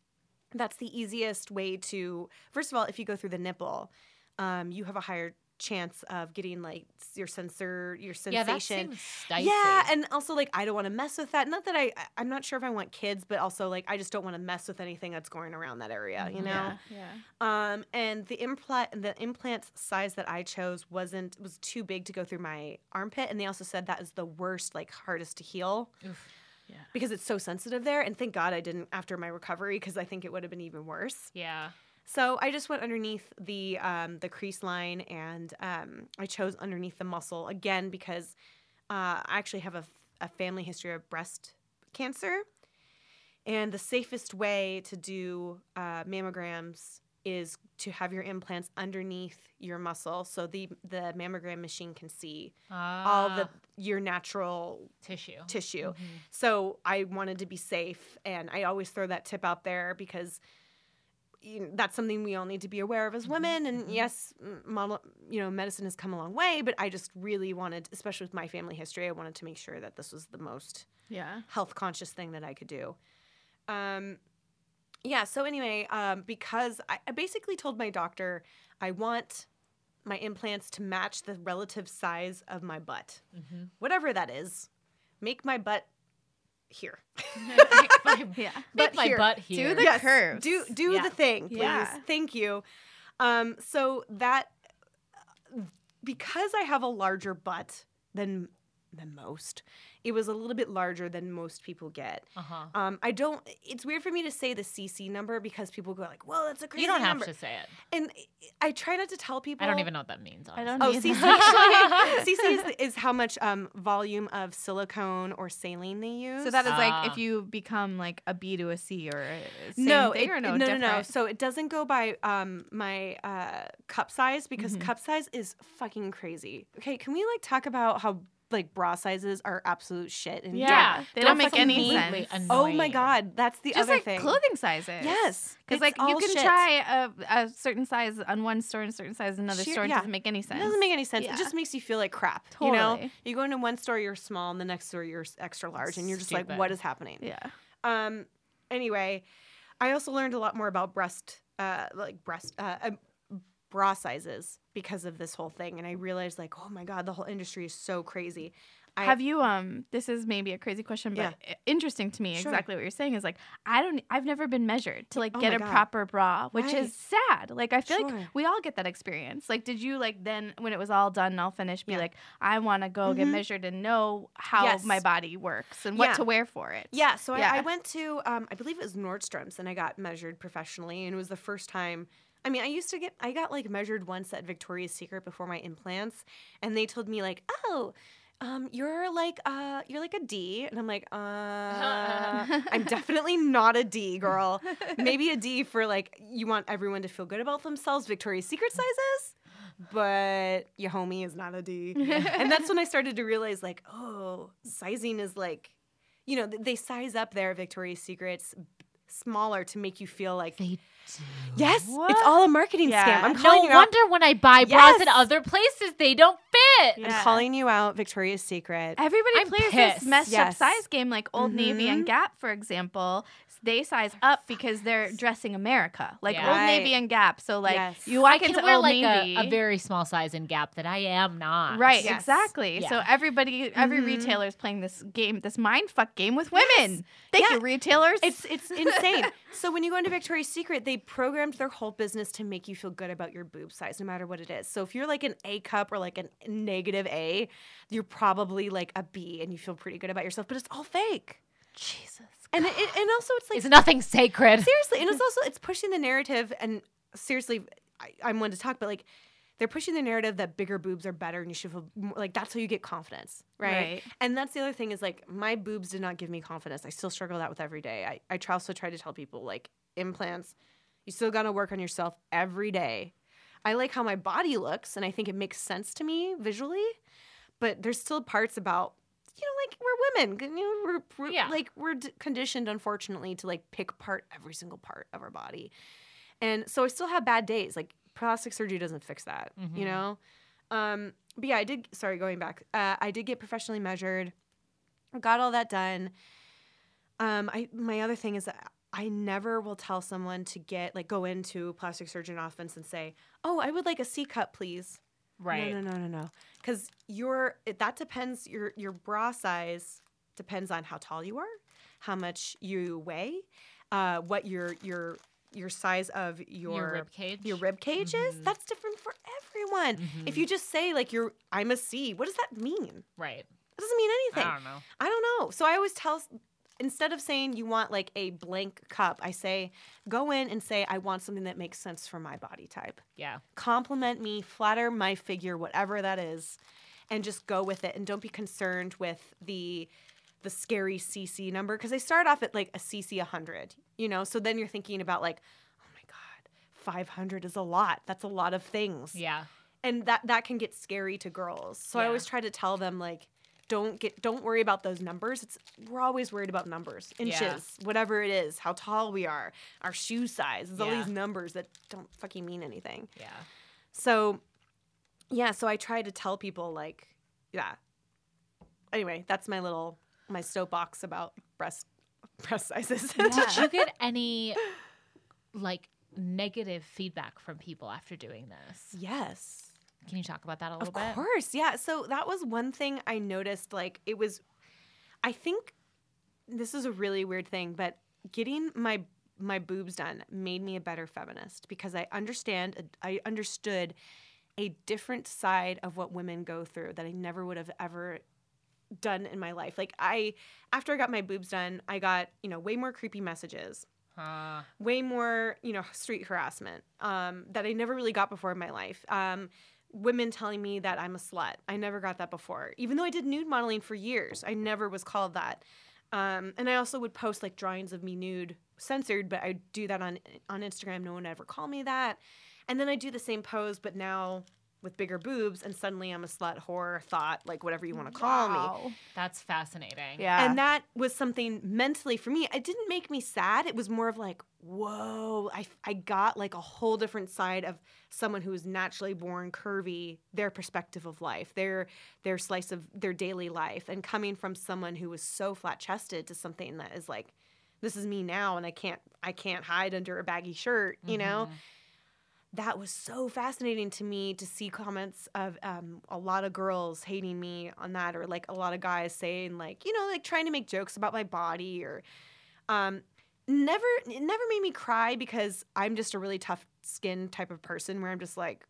that's the easiest way to. First of all, if you go through the nipple, um, you have a higher chance of getting like your sensor, your Yeah, that sensation. seems. Yeah, and also like I don't want to mess with that. Not that I, I'm not sure if I want kids, but also like I just don't want to mess with anything that's going around that area. You know. Yeah. Yeah. Um, and the implant, the implant size that I chose wasn't was too big to go through my armpit, and they also said that is the worst, like hardest to heal Oof. Yeah. because it's so sensitive there. And thank God I didn't after my recovery because I think it would have been even worse. Yeah. So I just went underneath the um, the crease line, and um, I chose underneath the muscle again because uh, I actually have a, a family history of breast cancer, and the safest way to do uh, mammograms is to have your implants underneath your muscle, so the the mammogram machine can see all the Ah, your natural tissue. tissue. Mhm. So I wanted to be safe, and I always throw that tip out there because you know, that's something we all need to be aware of as women. And yes, model, you know, medicine has come a long way, but I just really wanted, especially with my family history, I wanted to make sure that this was the most Yeah. health conscious thing that I could do. Um, yeah. So anyway, um, because I, I basically told my doctor I want my implants to match the relative size of my butt, Mhm. whatever that is. Make my butt here. [LAUGHS] Make my, Yeah. make But my here, butt do the Yes, curves. Do do Yeah. the thing, please. Yeah. Thank you. Um, so that because I have a larger butt than than most. It was a little bit larger than most people get. Uh-huh. Um, I don't. It's weird for me to say the CC number because people go like, "Well, that's a crazy number. You don't have to say it. And I try not to tell people. I don't even know what that means. I don't know. Oh, either. CC. CC [LAUGHS] is, is how much um, volume of silicone or saline they use. So that is like Ah. if you become like a B to a C or a same no, thing it- or no, no, no, no. So it doesn't go by um, my uh, cup size because Mhm. cup size is fucking crazy. Okay, can we like talk about how like bra sizes are absolute shit? And Yeah, Yeah, they don't don't make any completely sense. Oh my god, that's the Just other like thing. clothing sizes. Yes, Because like you can shit. try a, a certain size on one store and a certain size in another Sheer- store. It yeah. doesn't make any It sense. doesn't make any sense. Yeah. It just makes you feel like crap. You know, Totally. you go into one store, you're small, and the next store, you're extra large, and you're just like, what is happening? Yeah. Um. Anyway, I also learned a lot more about breast, uh, like breast, uh, uh, bra sizes because of this whole thing, and I realized like, oh my god, the whole industry is so crazy. I, Have you um this is maybe a crazy question but Yeah. interesting to me Sure. exactly what you're saying is like I don't I've never been measured to like Oh get a God. proper bra which Right. is sad like I feel like we all get that experience like did you like then when it was all done and all finished be Yeah. like I want to go get Mhm. measured and know how Yes. my body works and what Yeah. to wear for it Yeah, so. I, I went to, um, I believe it was Nordstrom's, and I got measured professionally, and it was the first time. I mean, I used to get, I got like measured once at Victoria's Secret before my implants, and they told me like, oh. Um, you're like uh you're like a D and I'm like uh I'm [LAUGHS] definitely not a D girl. Maybe a D for like you want everyone to feel good about themselves, Victoria's Secret sizes, but your homie is not a D. and that's when I started to realize like, oh, sizing is like you know, they size up their Victoria's Secrets smaller to make you feel like They yes, it's all a marketing Yeah. scam. I'm no calling you out. wonder when I buy bras in other places, they don't fit. Yeah. I'm calling you out, Victoria's Secret. Everybody I'm plays pissed. this messed Yes. up size game, like Old Navy and Mhm. Gap, for example. They size up because they're dressing America, like Yeah. Old Navy and Gap. So like Yes. you I can into wear Old like Navy, a, a very small size in Gap that I am not. right? Yes. Exactly. So everybody, every Mhm. retailer is playing this game, this mind fuck game with women. Yes. Thank Yeah. you, retailers. It's it's [LAUGHS] insane. so when you go into Victoria's Secret, they programmed their whole business to make you feel good about your boob size, no matter what it is. So if you're like an A cup or like a negative A, you're probably like a B, and you feel pretty good about yourself. But it's all fake. Jesus. And it, and also it's like It's nothing sacred. seriously, and it's [LAUGHS] also it's pushing the narrative. And seriously, I, I'm one to talk, but like they're pushing the narrative that bigger boobs are better, and you should feel more, like that's how you get confidence, right? Right. And that's the other thing is like my boobs did not give me confidence. I still struggle that with every day. I I try also try to tell people like implants, you still got to work on yourself every day. I like how my body looks, and I think it makes sense to me visually, but there's still parts about you know like we're women, you know, we're, we're Yeah. like we're d- conditioned unfortunately to like pick apart every single part of our body, and so I still have bad days. Like plastic surgery doesn't fix that, you Mhm. know. Um, but yeah, I did. Sorry, going back, uh, I did get professionally measured. Got all that done. Um, I my other thing is that I never will tell someone to get like go into a plastic surgeon office and say, "Oh, I would like a C cup, please." Right. No, no, no, no, no. Because your that depends. Your your bra size depends on how tall you are, how much you weigh, uh, what your your your size of your Your rib cage. your rib cage is. Mhm. That's different for everyone. If Mhm. you just say like you're I'm a C, what does that mean? Right. That doesn't mean anything. I don't know. I don't know. So I always tell instead of saying you want like a blank cup, I say go in and say I want something that makes sense for my body type. Yeah. Compliment me, flatter my figure, whatever that is, and just go with it and don't be concerned with the the scary CC number because they start off at like a CC 100, you know? So then you're thinking about like, oh my god, 500 is a lot. That's a lot of things Yeah. and that that can get scary to girls. So I always try to tell them like don't get don't worry about those numbers. It's we're always worried about numbers, inches, Yeah. whatever it is, how tall we are, our shoe size. There's all these numbers that don't fucking mean anything. Yeah. So yeah, so I try to tell people like yeah. Anyway, that's my little my soapbox about breast [LAUGHS] breast sizes. Did you [LAUGHS] get any like negative feedback from people after doing this? yes. Can you talk about that a little Of bit? Of course, yeah. So that was one thing I noticed. Like it was, I think this is a really weird thing, but getting my my boobs done made me a better feminist because I understand I understood a different side of what women go through that I never would have ever done in my life. Like I after I got my boobs done, I got, you know, way more creepy messages, Huh. way more, you know, street harassment um, that I never really got before in my life. Um, women telling me that I'm a slut. I never got that before. Even though I did nude modeling for years, I never was called that. Um, and I also would post like drawings of me nude, censored, but I do that on on Instagram. No one ever called me that. And then I do the same pose, but now with bigger boobs, and suddenly I'm a slut, whore, thought, like whatever you want to call me. Wow. That's fascinating. Yeah. And that was something mentally for me. It didn't make me sad. It was more of like, whoa, I, I got like a whole different side of someone who is naturally born curvy, their perspective of life, their their slice of their daily life, and coming from someone who was so flat chested to something that is like, this is me now, and I can't I can't hide under a baggy shirt, you know mm-hmm. That was so fascinating to me to see comments of um, a lot of girls hating me on that or like a lot of guys saying like you know like trying to make jokes about my body or um, never it never made me cry because i'm just a really tough skin type of person where i'm just like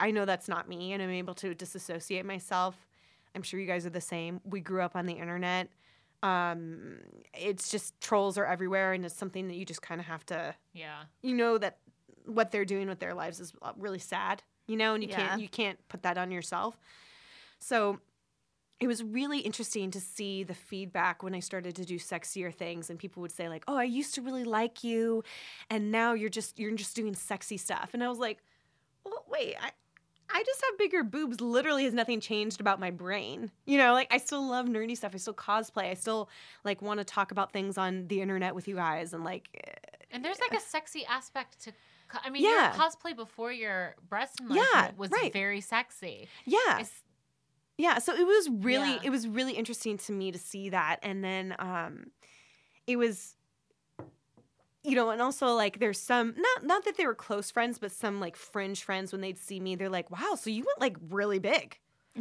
i know that's not me and i'm able to disassociate myself. I'm sure you guys are the same. We grew up on the internet. Um, it's just trolls are everywhere and it's something that you just kind of have to Yeah. you know that what they're doing with their lives is uh, really sad, you know, and you Yeah. can't you can't put that on yourself. So it was really interesting to see the feedback when I started to do sexier things and people would say like, "Oh, I used to really like you and now you're just you're just doing sexy stuff." And I was like, "Well, wait, I I just have bigger boobs. Literally has nothing changed about my brain. You know, like I still love nerdy stuff. I still cosplay. I still like want to talk about things on the internet with you guys and like And there's like a sexy aspect to. I mean, Yeah. your cosplay before your breast Yeah, was right. very sexy. yeah. It's, Yeah, so it was really Yeah. it was really interesting to me to see that and then um it was you know, and also like there's some not not that they were close friends, but some like fringe friends when they'd see me, they're like, "Wow, so you went like really big." [LAUGHS]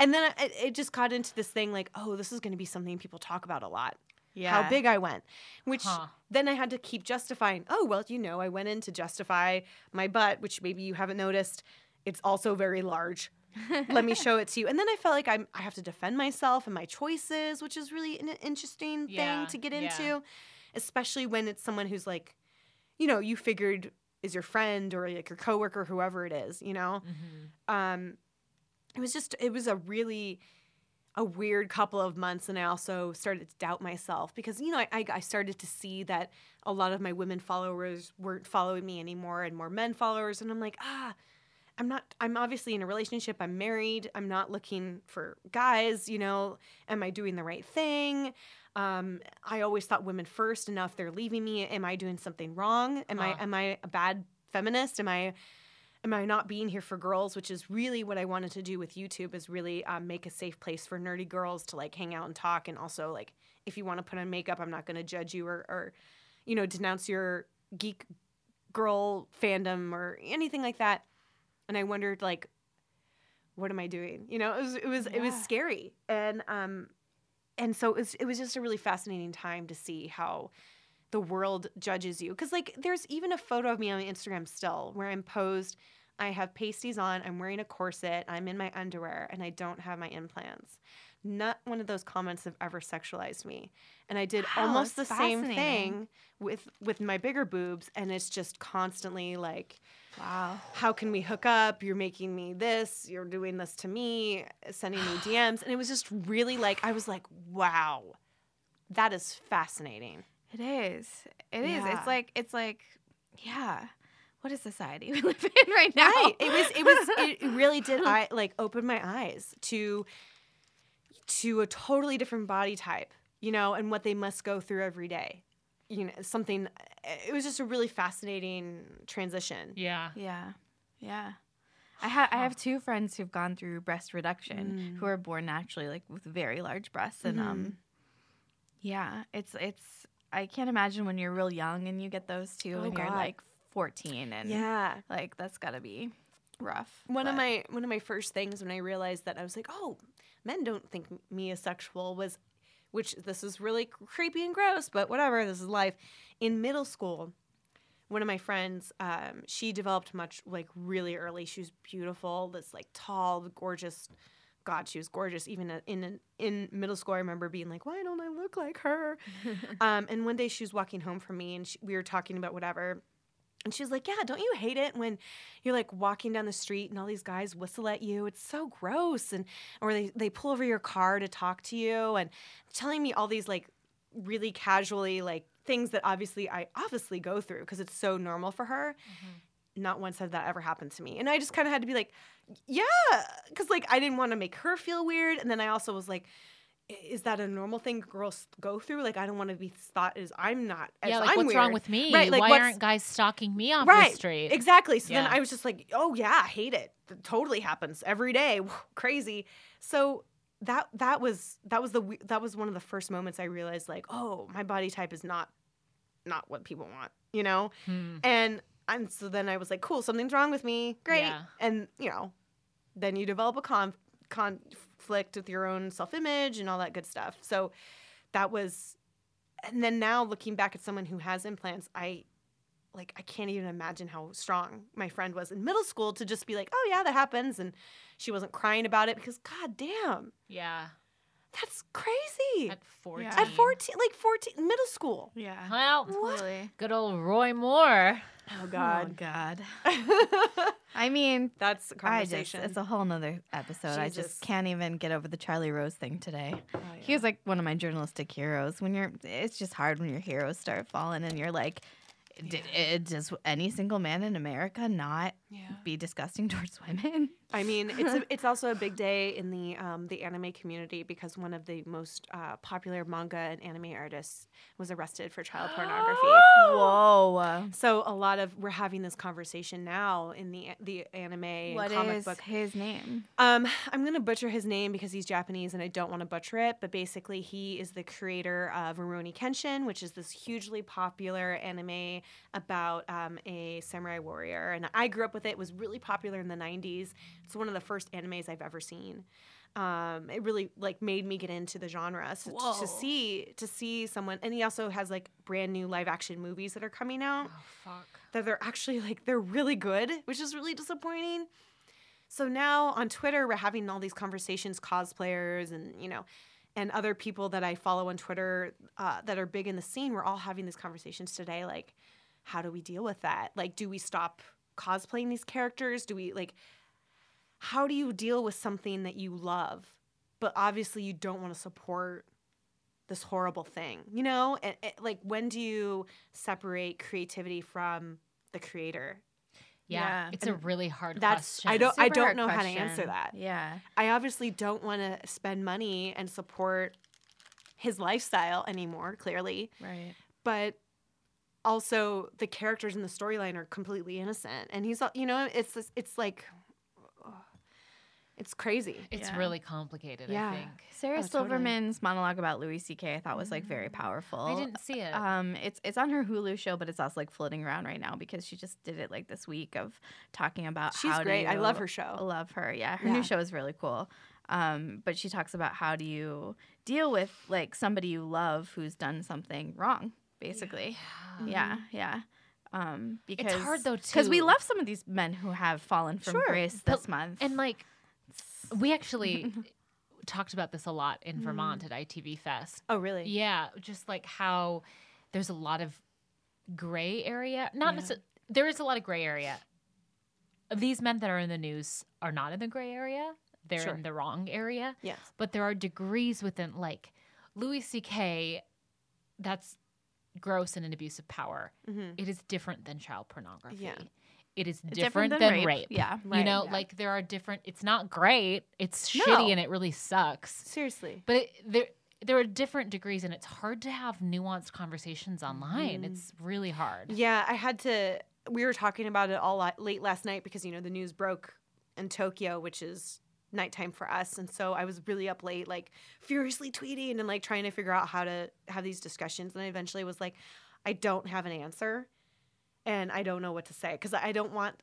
and then it, it just got into this thing like, "Oh, this is going to be something people talk about a lot." Yeah. How big I went, which Huh. then I had to keep justifying. Oh, well, you know, I went in to justify my butt, which maybe you haven't noticed. It's also very large let me [LAUGHS] show it to you. And then I felt like I'm, I have to defend myself and my choices, which is really an interesting Yeah, thing to get yeah. into, especially when it's someone who's like, you know, you figured is your friend or like your coworker, whoever it is, you know? mhm. Um, it was just, it was a really, a weird couple of months. And I also started to doubt myself because, you know, I, I, started to see that a lot of my women followers weren't following me anymore and more men followers. And I'm like, ah, I'm not, I'm obviously in a relationship. I'm married. I'm not looking for guys, you know, am I doing the right thing? Um, I always thought women first. enough they're leaving me, am I doing something wrong? Am Huh. I, am I a bad feminist? Am I, am I not being here for girls? Which is really what I wanted to do with YouTube is really um, make a safe place for nerdy girls to like hang out and talk. And also like, if you want to put on makeup, I'm not going to judge you or, or, you know, denounce your geek girl fandom or anything like that. And I wondered like, what am I doing? You know, it was it was it was scary. And um and so it was it was just a really fascinating time to see how the world judges you. Cause like there's even a photo of me on Instagram still where I'm posed. I have pasties on, I'm wearing a corset, I'm in my underwear, and I don't have my implants. Not one of those comments have ever sexualized me. And I did Wow, almost the same thing with with my bigger boobs, and it's just constantly like Wow. how can we hook up? You're making me this, you're doing this to me, sending me [GASPS] DMs. And it was just really like, I was like, wow, that is fascinating. It is. It is. Yeah. It's like it's like yeah. What is society [LAUGHS] we live in right now? Right. It was, it was, it really did, [LAUGHS] I like open my eyes to, to a totally different body type, you know, and what they must go through every day. You know, something, it was just a really fascinating transition. Yeah. Yeah. Yeah. I have I have two friends who've gone through breast reduction Mm. who are born naturally like with very large breasts and Mm-hmm. um yeah, it's it's I can't imagine when you're real young and you get those too Oh, and you're God. like 14 and Yeah. like that's got to be rough. one of my one of my first things when I realized that I was like, oh, men don't think me as sexual was, which this is really creepy and gross, but whatever, this is life. In middle school, one of my friends, um, she developed much like really early. She was beautiful, this like tall, gorgeous God, she was gorgeous. Even in in middle school, I remember being like, "Why don't I look like her?" [LAUGHS] um, and one day she was walking home from me, and she, we were talking about whatever. And she was like, "Yeah, don't you hate it when you're like walking down the street and all these guys whistle at you? It's so gross." And or they they pull over your car to talk to you and telling me all these like really casually like things that obviously I obviously go through because it's so normal for her. Not once has that ever happened to me. And I just kind of had to be like, yeah, because like I didn't want to make her feel weird. And then I also was like, is that a normal thing girls go through? Like I don't want to be thought as I'm not. As yeah, like I'm what's wrong with me? Right, like, Why aren't guys stalking me off right the street? exactly so then i was just like oh yeah i hate it That totally happens every day [LAUGHS] crazy so that that was that was the that was one of the first moments i realized like oh my body type is not not what people want you know Hmm. and and so then i was like cool something's wrong with me. Great. Yeah. and you know then you develop a conf- conflict with your own self-image and all that good stuff. So that was and then now looking back at someone who has implants i like i can't even imagine how strong my friend was in middle school to just be like oh yeah that happens. And she wasn't crying about it because god damn. Yeah. That's crazy At 14. at 14 like 14 middle school Yeah. Well, Totally. good old Roy Moore. oh God. Oh God. [LAUGHS] I mean, that's a I just, conversation it's a whole nother episode. I just can't even get over the Charlie Rose thing today. Oh, He was like one of my journalistic heroes. When you're, it's just hard when your heroes start falling and you're like, did, it, does any single man in America not yeah be disgusting [LAUGHS] towards women? I mean, it's a, [LAUGHS] it's also a big day in the um, the anime community because one of the most uh, popular manga and anime artists was arrested for child [GASPS] pornography. Whoa. So a lot of we're having this conversation now in the the anime and What comic is book. his name? Um, I'm gonna butcher his name because he's Japanese and I don't want to butcher it. But basically, he is the creator of Rurouni Kenshin, which is this hugely popular anime about um, a samurai warrior. And I grew up with it. It was really popular in the '90s. It's one of the first animes I've ever seen. Um, it really like made me get into the genre. So t- to see to see someone, and he also has like brand new live action movies that are coming out Oh, fuck. that they're actually like they're really good, which is really disappointing. So now on Twitter, we're having all these conversations, cosplayers and you know, and other people that I follow on Twitter uh, that are big in the scene. We're all having these conversations today. Like, how do we deal with that? Like, do we stop cosplaying these characters? Do we like? How do you deal with something that you love, but obviously you don't want to support this horrible thing? You know, and, and, like when do you separate creativity from the creator? Yeah. Yeah. It's a really hard That's question. I don't I don't know how to answer that. Yeah. I obviously don't want to spend money and support his lifestyle anymore, clearly. Right. But also the characters in the storyline are completely innocent. And he's al- you know, it's this, it's like it's crazy. It's Yeah. really complicated, Yeah. I think. Sarah Oh, totally. Silverman's monologue about Louis C.K. I thought was like very powerful. I didn't see it. Um, it's it's on her Hulu show, but it's also like floating around right now because she just did it like this week of talking about. She's how great. Do I love her show. I love her. Yeah, her Yeah. new show is really cool. Um, but she talks about how do you deal with like somebody you love who's done something wrong, basically. Yeah, yeah. Um, because hard, though, too because we love some of these men who have fallen from Sure. grace But- this month. And like, we actually [LAUGHS] talked about this a lot in Vermont at ITV Fest. Oh, really? Yeah, just like how there's a lot of gray area. Not necessarily, there is a lot of gray area. These men that are in the news are not in the gray area. They're Sure. in the wrong area. Yes. But there are degrees within, like Louis C.K. That's gross and an abuse of power. Mhm. It is different than child pornography. Yeah. It is different, different than, than rape. rape. Yeah. You know, yeah. like there are different. It's not great. It's No. shitty and it really sucks. Seriously. But it, there there are different degrees, and it's hard to have nuanced conversations online. Mm-hmm. It's really hard. Yeah, I had to. We were talking about it all late last night because you know the news broke in Tokyo, which is nighttime for us, and so I was really up late, like furiously tweeting and like trying to figure out how to have these discussions. And I eventually was like, I don't have an answer, and I don't know what to say because I don't want.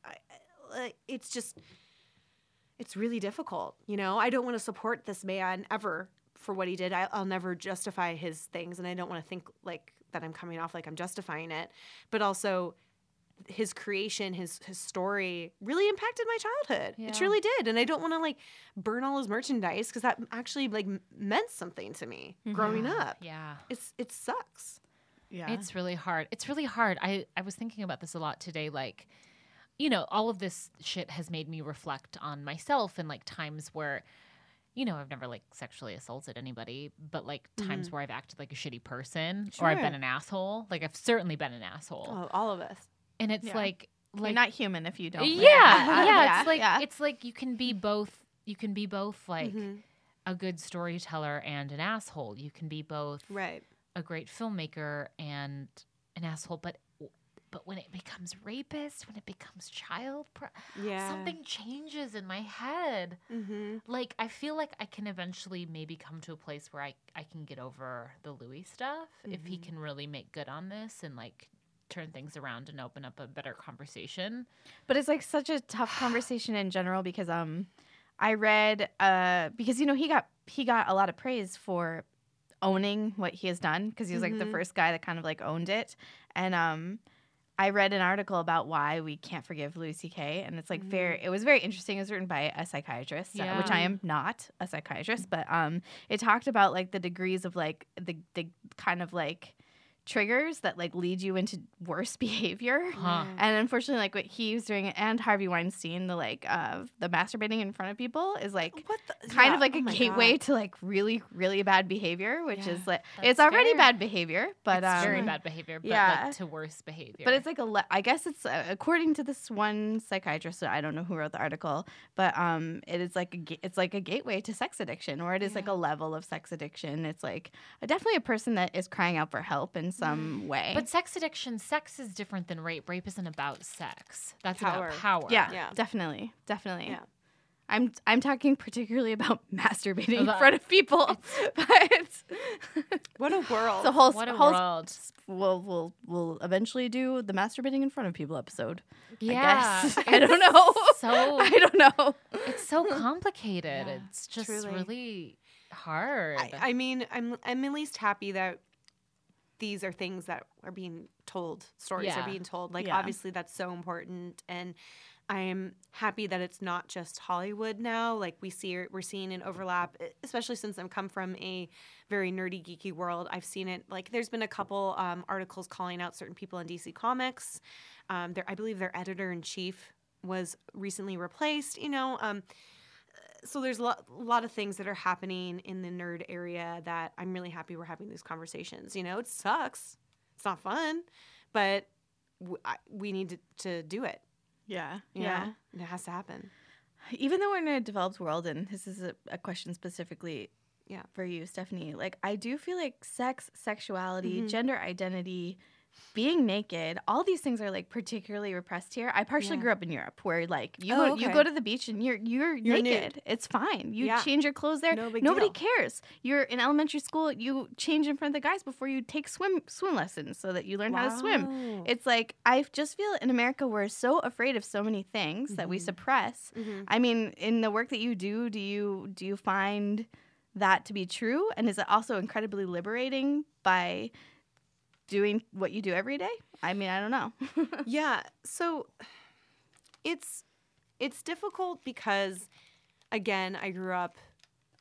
I, it's just, it's really difficult. You know, I don't want to support this man ever for what he did. I, I'll never justify his things, and I don't want to think like that I'm coming off like I'm justifying it. But also, his creation, his his story really impacted my childhood. It truly did, and I don't want to like burn all his merchandise because that actually like meant something to me mm-hmm. growing up. Yeah. It's it sucks. Yeah. It's really hard. It's really hard. I, I was thinking about this a lot today. Like, you know, all of this shit has made me reflect on myself and like times where, you know, I've never like sexually assaulted anybody, but like times mm-hmm. where I've acted like a shitty person or I've been an asshole. Like, I've certainly been an asshole. Oh, all of us. And it's Yeah. like, You're like, not human if you don't. yeah, react. [LAUGHS] yeah, It's like, yeah. it's like you can be both, you can be both like Mhm. a good storyteller and an asshole. You can be both Right. a great filmmaker and an asshole, but but when it becomes rapist, when it becomes child, pro- Yeah. something changes in my head. Mm-hmm. Like I feel like I can eventually maybe come to a place where I I can get over the Louis stuff if he can really make good on this and like turn things around and open up a better conversation. But it's like such a tough [SIGHS] conversation in general because um I read uh because you know he got he got a lot of praise for owning what he has done because he was like the Mhm. first guy that kind of like owned it and um I read an article about why we can't forgive Louis C.K. and it's like very it was very interesting. It was written by a psychiatrist, uh, which I am not a psychiatrist, but um it talked about like the degrees of like the the kind of like triggers that like lead you into worse [LAUGHS] behavior. Huh. And unfortunately, like what he was doing, and Harvey Weinstein, the like uh, the masturbating in front of people is like What the? kind yeah, of like oh a gateway God. to like really really bad behavior, which Yeah. is like That's it's already scary. bad behavior, but it's um, very bad behavior, but yeah. like to worse behavior. But it's like a le- I guess it's uh, according to this one psychiatrist. I don't know who wrote the article, but um, it is like a ga- it's like a gateway to sex addiction, or it is like a level of sex addiction. It's like definitely a person that is crying out for help in some mm. way. But sex addiction, sex is different than rape. Rape isn't about sex. That's Power. about power. Yeah, Yeah. definitely, definitely. Yeah. I'm I'm talking particularly about [LAUGHS] masturbating in front of people, [LAUGHS] [LAUGHS] but What a world. the whole What a whole world. we'll we'll we'll eventually do the masturbating in front of people episode. Yeah. I guess I don't know. So I don't know. it's so complicated. Yeah, it's just truly. really hard. I, I mean, I'm I'm at least happy that these are things that are being told. Stories Yeah. are being told. Like Yeah. obviously that's so important, and I'm happy that it's not just Hollywood now. Like we see, we're seeing an overlap, especially since I've come from a very nerdy, geeky world. I've seen it. Like there's been a couple um, articles calling out certain people in DC Comics. Um, their, I believe their editor in chief was recently replaced. You know. Um, so there's a lot, lot of things that are happening in the nerd area that I'm really happy we're having these conversations. You know, it sucks. It's not fun, but w- I, we need to, to do it. Yeah, yeah. know? it has to happen. Even though we're in a developed world, and this is a, a question specifically, Yeah. for you, Stephanie. Like I do feel like sex, sexuality, Mhm. gender identity, being naked, all these things are like particularly repressed here. I partially Yeah. grew up in Europe, where like you Oh, go you go to the beach and you're you're, You're naked. nude. It's fine. You Yeah. change your clothes there. No Nobody deal. cares. You're in elementary school. You change in front of the guys before you take swim swim lessons so that you learn how to swim. It's like I just feel in America we're so afraid of so many things that we Mhm. suppress. Mhm. I mean, in the work that you do, do you do you find that to be true? And is it also incredibly liberating by doing what you do every day? I mean, I don't know. [LAUGHS] yeah so it's it's difficult because again i grew up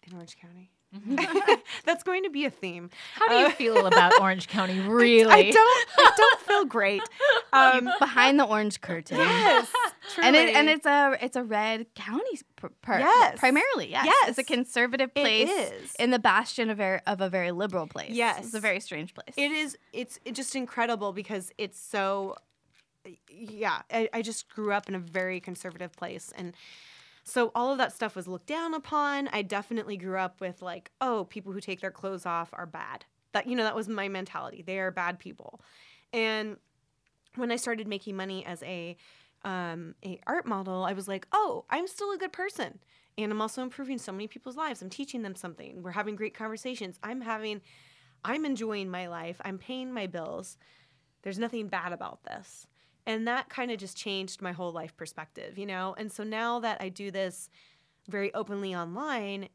in orange county [LAUGHS] that's going to be a theme How do you Uh, feel about Orange [LAUGHS] County? Really? i don't i don't feel great [LAUGHS] um Behind the orange curtain. yes And it, and it's a it's a red county pr- pr- Yes. primarily yes. it's a conservative place is. in the bastion of, ver- of a very liberal place Yes, it's Yes. a very strange place It is. It's it just incredible because it's so. Yeah, I, I just grew up in a very conservative place, and so all of that stuff was looked down upon. I definitely grew up with like, oh, people who take their clothes off are bad. That you know, that was my mentality. They are bad people, and when I started making money as a um, a art model, I was like, oh, I'm still a good person. And I'm also improving so many people's lives. I'm teaching them something. We're having great conversations. I'm having, I'm enjoying my life. I'm paying my bills. There's nothing bad about this. And that kind of just changed my whole life perspective, you know? And so now that I do this very openly online,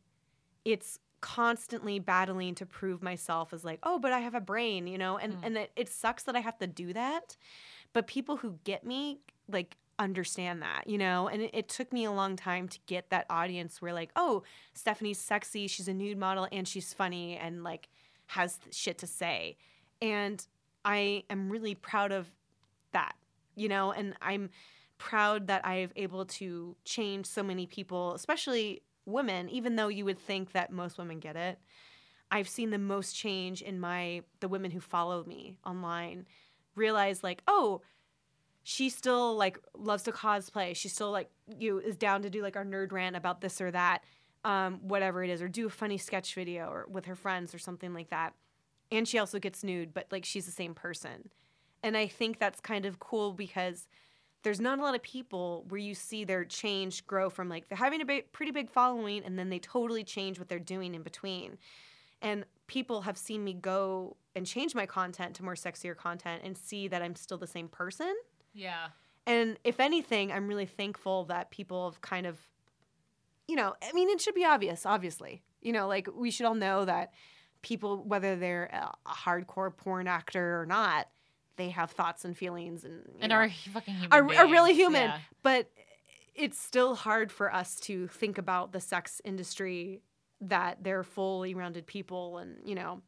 it's constantly battling to prove myself as like, oh, but I have a brain, you know, and mm. and it, it sucks that I have to do that. But people who get me like understand that, you know, and it, it took me a long time to get that audience where like, oh, Stephanie's sexy, she's a nude model, and she's funny and like has shit to say, and I am really proud of that, you know, and I'm proud that I've able to change so many people, especially women, even though you would think that most women get it. I've seen the most change in my the women who follow me online realize like, oh, she still like loves to cosplay. She still like you is down to do like our nerd rant about this or that, um, whatever it is, or do a funny sketch video or with her friends or something like that. And she also gets nude, but like she's the same person. And I think that's kind of cool because there's not a lot of people where you see their change grow from like they're having a big, pretty big following and then they totally change what they're doing in between. And people have seen me go and change my content to more sexier content and see that I'm still the same person. Yeah. And if anything, I'm really thankful that people have kind of, you know, I mean, it should be obvious, obviously. You know, like we should all know that people, whether they're a, a hardcore porn actor or not, they have thoughts and feelings and, And know, are fucking human are, are really human. yeah. But it's still hard for us to think about the sex industry that they're fully rounded people and, you know.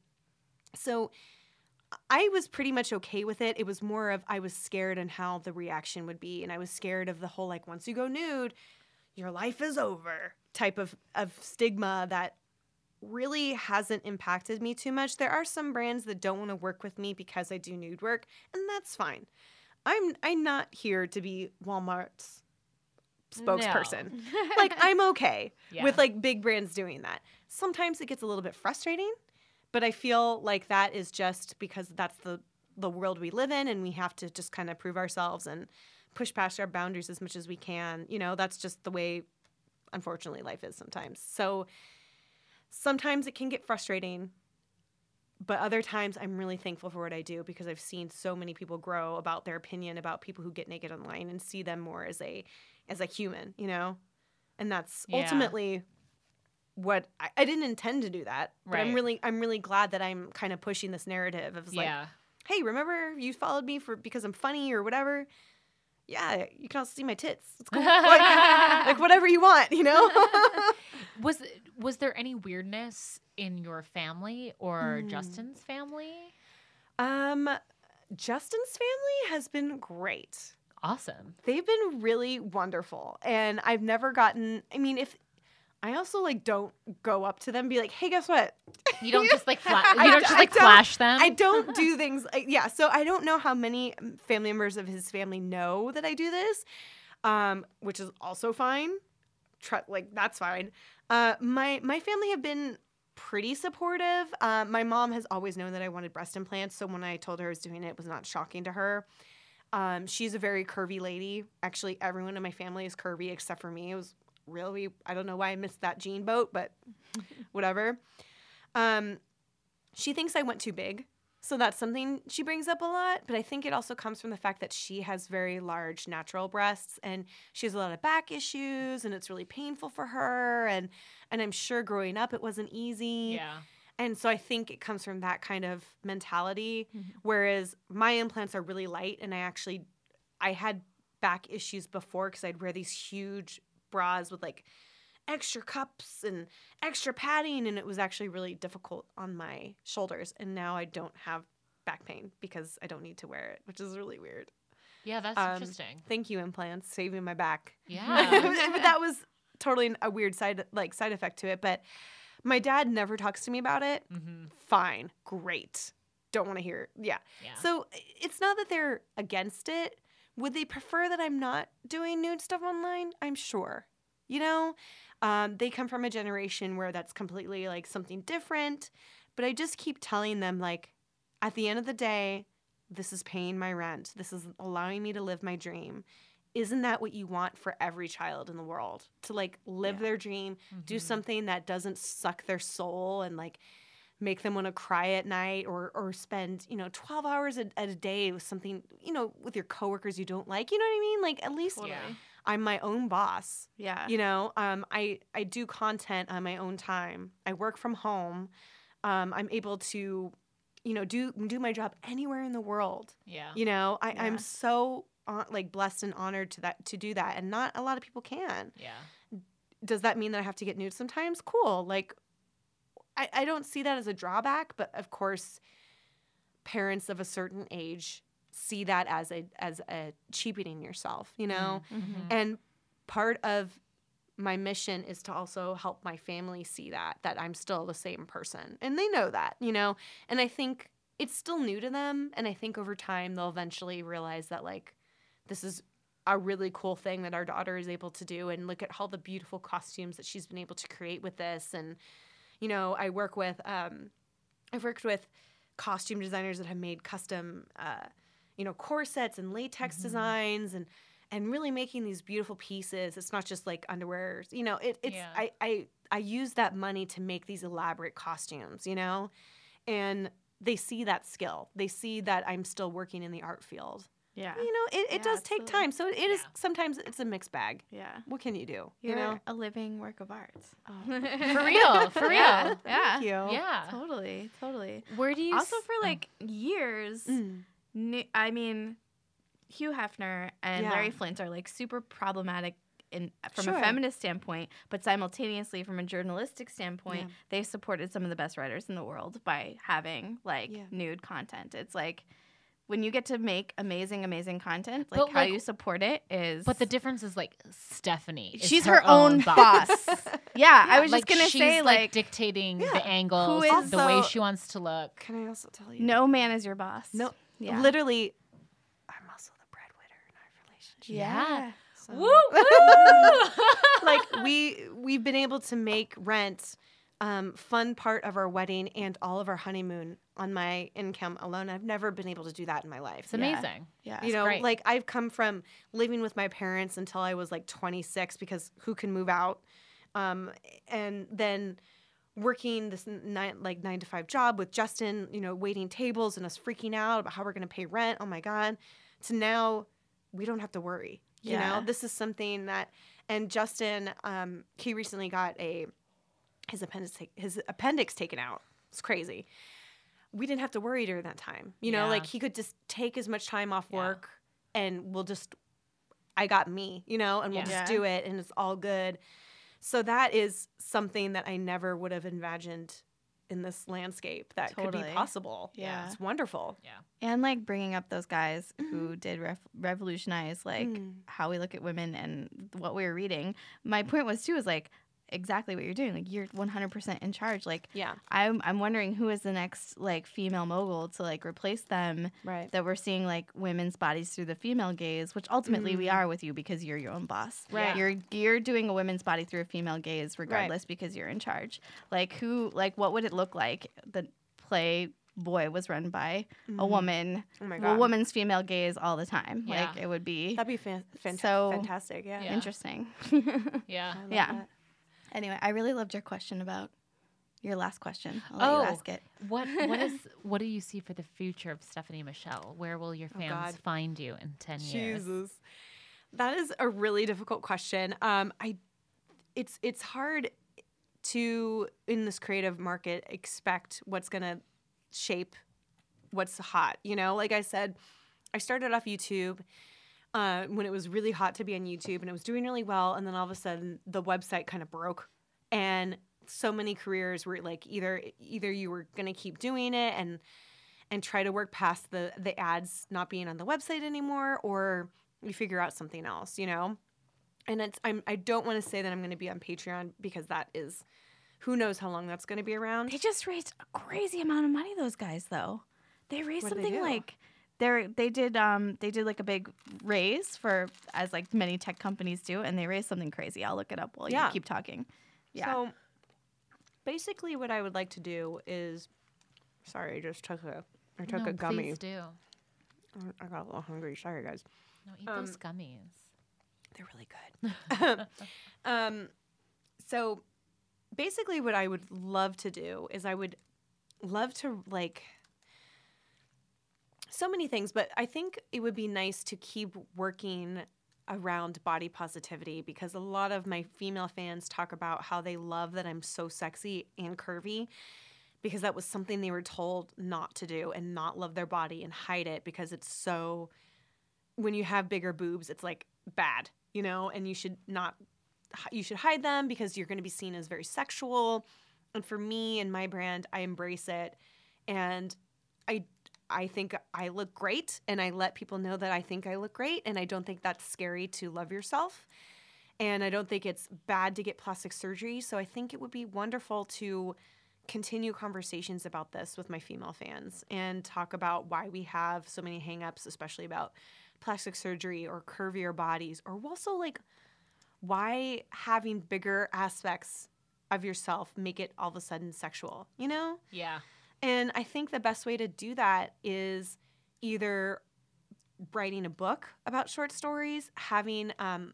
So I was pretty much okay with it. It was more of I was scared and how the reaction would be. And I was scared of the whole like once you go nude, your life is over type of, of stigma that really hasn't impacted me too much. There are some brands that don't want to work with me because I do nude work, and that's fine. I'm I'm not here to be Walmart's spokesperson. like [LAUGHS] I'm okay Yeah. with like big brands doing that. Sometimes it gets a little bit frustrating, but I feel like that is just because that's the the world we live in and we have to just kind of prove ourselves and push past our boundaries as much as we can. You know, that's just the way unfortunately life is sometimes. So sometimes it can get frustrating, but other times I'm really thankful for what I do because I've seen so many people grow about their opinion about people who get naked online and see them more as a as a human, you know? And that's Yeah. ultimately what I, I didn't intend to do that. But I'm really I'm really glad that I'm kind of pushing this narrative of like, hey, remember you followed me for because I'm funny or whatever? Yeah, you can also see my tits. It's cool. [LAUGHS] like, like whatever you want, you know? [LAUGHS] Was was there any weirdness in your family or Hmm. Justin's family? um Justin's family has been great. Awesome. they've been really wonderful and i've never gotten i mean if i also like don't go up to them and be like hey guess what You don't just like [LAUGHS] fla- you don't just like don't- flash them. i don't do [LAUGHS] things like, yeah so i don't know how many um, family members of his family know that i do this um, which is also fine Tr- like that's fine uh, my my family have been pretty supportive uh, my mom has always known that i wanted breast implants so when i told her i was doing it it was not shocking to her um, she's a very curvy lady. Actually, everyone in my family is curvy except for me. It was really, I don't know why I missed that gene boat, but whatever. Um, she thinks I went too big. So that's something she brings up a lot. But I think it also comes from the fact that she has very large natural breasts and she has a lot of back issues and it's really painful for her. And, and I'm sure growing up it wasn't easy. yeah. And so I think it comes from that kind of mentality. Whereas my implants are really light, and I actually, I had back issues before because I'd wear these huge bras with like extra cups and extra padding, and it was actually really difficult on my shoulders. And now I don't have back pain because I don't need to wear it, which is really weird. Yeah, that's Um, interesting. Thank you, implants, saving my back. Yeah. [LAUGHS] but that was totally a weird side like side effect to it. But my dad never talks to me about it. hmm Fine, great. Don't want to hear. Yeah. Yeah. So it's not that they're against it. Would they prefer that I'm not doing nude stuff online? I'm sure. You know, um, they come from a generation where that's completely like something different. But I just keep telling them, like, at the end of the day, this is paying my rent. This is allowing me to live my dream. Isn't that what you want for every child in the world? To like live their dream, do Mhm. something that doesn't suck their soul and like make them want to cry at night or or spend, you know, 12 hours a, a day with something, you know, with your coworkers you don't like. You know what I mean? Like at least Yeah. I'm my own boss. Yeah. You know, um, I I do content on my own time. I work from home. Um, I'm able to, you know, do do my job anywhere in the world. Yeah. You know, I, Yeah. I'm so uh, like blessed and honored to that to do that, and not a lot of people can. Yeah. Does that mean that I have to get nude sometimes? Cool. Like, I I don't see that as a drawback, but of course, parents of a certain age see that as a as a cheapening yourself. You know. Mhm. And part of my mission is to also help my family see that that I'm still the same person. And they know that, you know. And I think it's still new to them and I think over time they'll eventually realize that like this is a really cool thing that our daughter is able to do and look at all the beautiful costumes that she's been able to create with this and you know, I work with um I've worked with costume designers that have made custom uh you know, corsets and latex designs and and really making these beautiful pieces. It's not just like underwear, you know, it, it's Yeah. I, I I use that money to make these elaborate costumes, you know? And they see that skill. They see that I'm still working in the art field. Yeah. You know, it, it Yeah, does take time. So it is Yeah. sometimes it's a mixed bag. Yeah. What can you do? You're you know? a living work of art. [LAUGHS] For real. For real. Yeah. Thank you. Yeah. Totally. Totally. Where do you Also, s- for like years, Mm. Ni- I mean, Hugh Hefner and Yeah. Larry Flynt are like super problematic in from Sure. a feminist standpoint, but simultaneously from a journalistic standpoint, Yeah. they've supported some of the best writers in the world by having like Yeah. nude content. It's like when you get to make amazing, amazing content, like But, how like- you support it is. But the difference is like Stephanie. is she's her, own boss. [LAUGHS] yeah, I was like, just gonna she's, say like, like, dictating Yeah. the angles, is- the way she wants to look. Can I also tell you? no man is your boss. No, yeah, Literally, I'm also the breadwinner in our relationship. yeah. So- [LAUGHS] Woo, woo. [LAUGHS] like we we've been able to make rent um, fun part of our wedding and all of our honeymoon on my income alone. I've never been able to do that in my life. It's amazing. Yeah. you know, like I've come from living with my parents until I was like 26 because who can move out, um, and then working this nine like nine to five job with Justin, you know, waiting tables and us freaking out about how we're going to pay rent. Oh my god! To now, we don't have to worry. You Yeah. know, this is something that, and Justin, um, he recently got a his appendix his appendix taken out. It's crazy. We didn't have to worry during that time. You know, Yeah. like he could just take as much time off Yeah. work and we'll just I got me, you know, and we'll Yeah. just do it and it's all good. So that is something that I never would have imagined in this landscape that could be possible. Yeah. It's wonderful. Yeah. and like bringing up those guys who did ref- revolutionize like Mm. how we look at women and what we were reading. My point was too is like exactly what you're doing. Like you're 100% in charge. Like Yeah. I'm I'm wondering who is the next like female mogul to like replace them Right. that we're seeing like women's bodies through the female gaze, which ultimately we Mm. are with you because you're your own boss. Right. You're you're doing a women's body through a female gaze regardless because you're in charge. Like who like what would it look like the play boy was run by a woman Oh my god, a woman's female gaze all the time. Yeah. Like it would be That'd be fan- fant- So- fantastic. Yeah. Yeah. interesting. [LAUGHS] Yeah. Yeah. that. Anyway, I really loved your question about your last question. I'll Oh. ask it. What what is [LAUGHS] what do you see for the future of Stephanie Michelle? Where will your Oh, fans God. find you in ten years? Jesus. That is a really difficult question. Um, I, it's it's hard to in this creative market expect what's gonna shape what's hot. You know, like I said, I started off YouTube uh, when it was really hot to be on YouTube, and it was doing really well. And then all of a sudden, the website kind of broke, and so many careers were like either either you were gonna keep doing it and and try to work past the the ads not being on the website anymore or you figure out something else you know and it's I'm I don't want to say that I'm going to be on Patreon because that is who knows how long that's going to be around They just raised a crazy amount of money. Those guys, though, they raised What'd they something do? like they they did um they did like a big raise for as like many tech companies do, and they raised something crazy. I'll look it up while Yeah. you keep talking. Yeah. so basically what I would like to do is sorry I just took a I took no, a gummy Please do. I got a little hungry sorry guys No, eat Um, those gummies. They're really good. [LAUGHS] um, so basically, what I would love to do is I would love to like so many things, but I think it would be nice to keep working around body positivity because a lot of my female fans talk about how they love that I'm so sexy and curvy because that was something they were told not to do and not love their body and hide it because it's so when you have bigger boobs it's like bad you know and you should not you should hide them because you're going to be seen as very sexual. And for me and my brand i embrace it. And i i think i look great and i let people know that i think i look great and i don't think that's scary to love yourself and i don't think it's bad to get plastic surgery so i think it would be wonderful to continue conversations about this with my female fans and talk about why we have so many hangups especially about plastic surgery or curvier bodies or also like why having bigger aspects of yourself make it all of a sudden sexual you know Yeah. And I think the best way to do that is either writing a book about short stories, having um,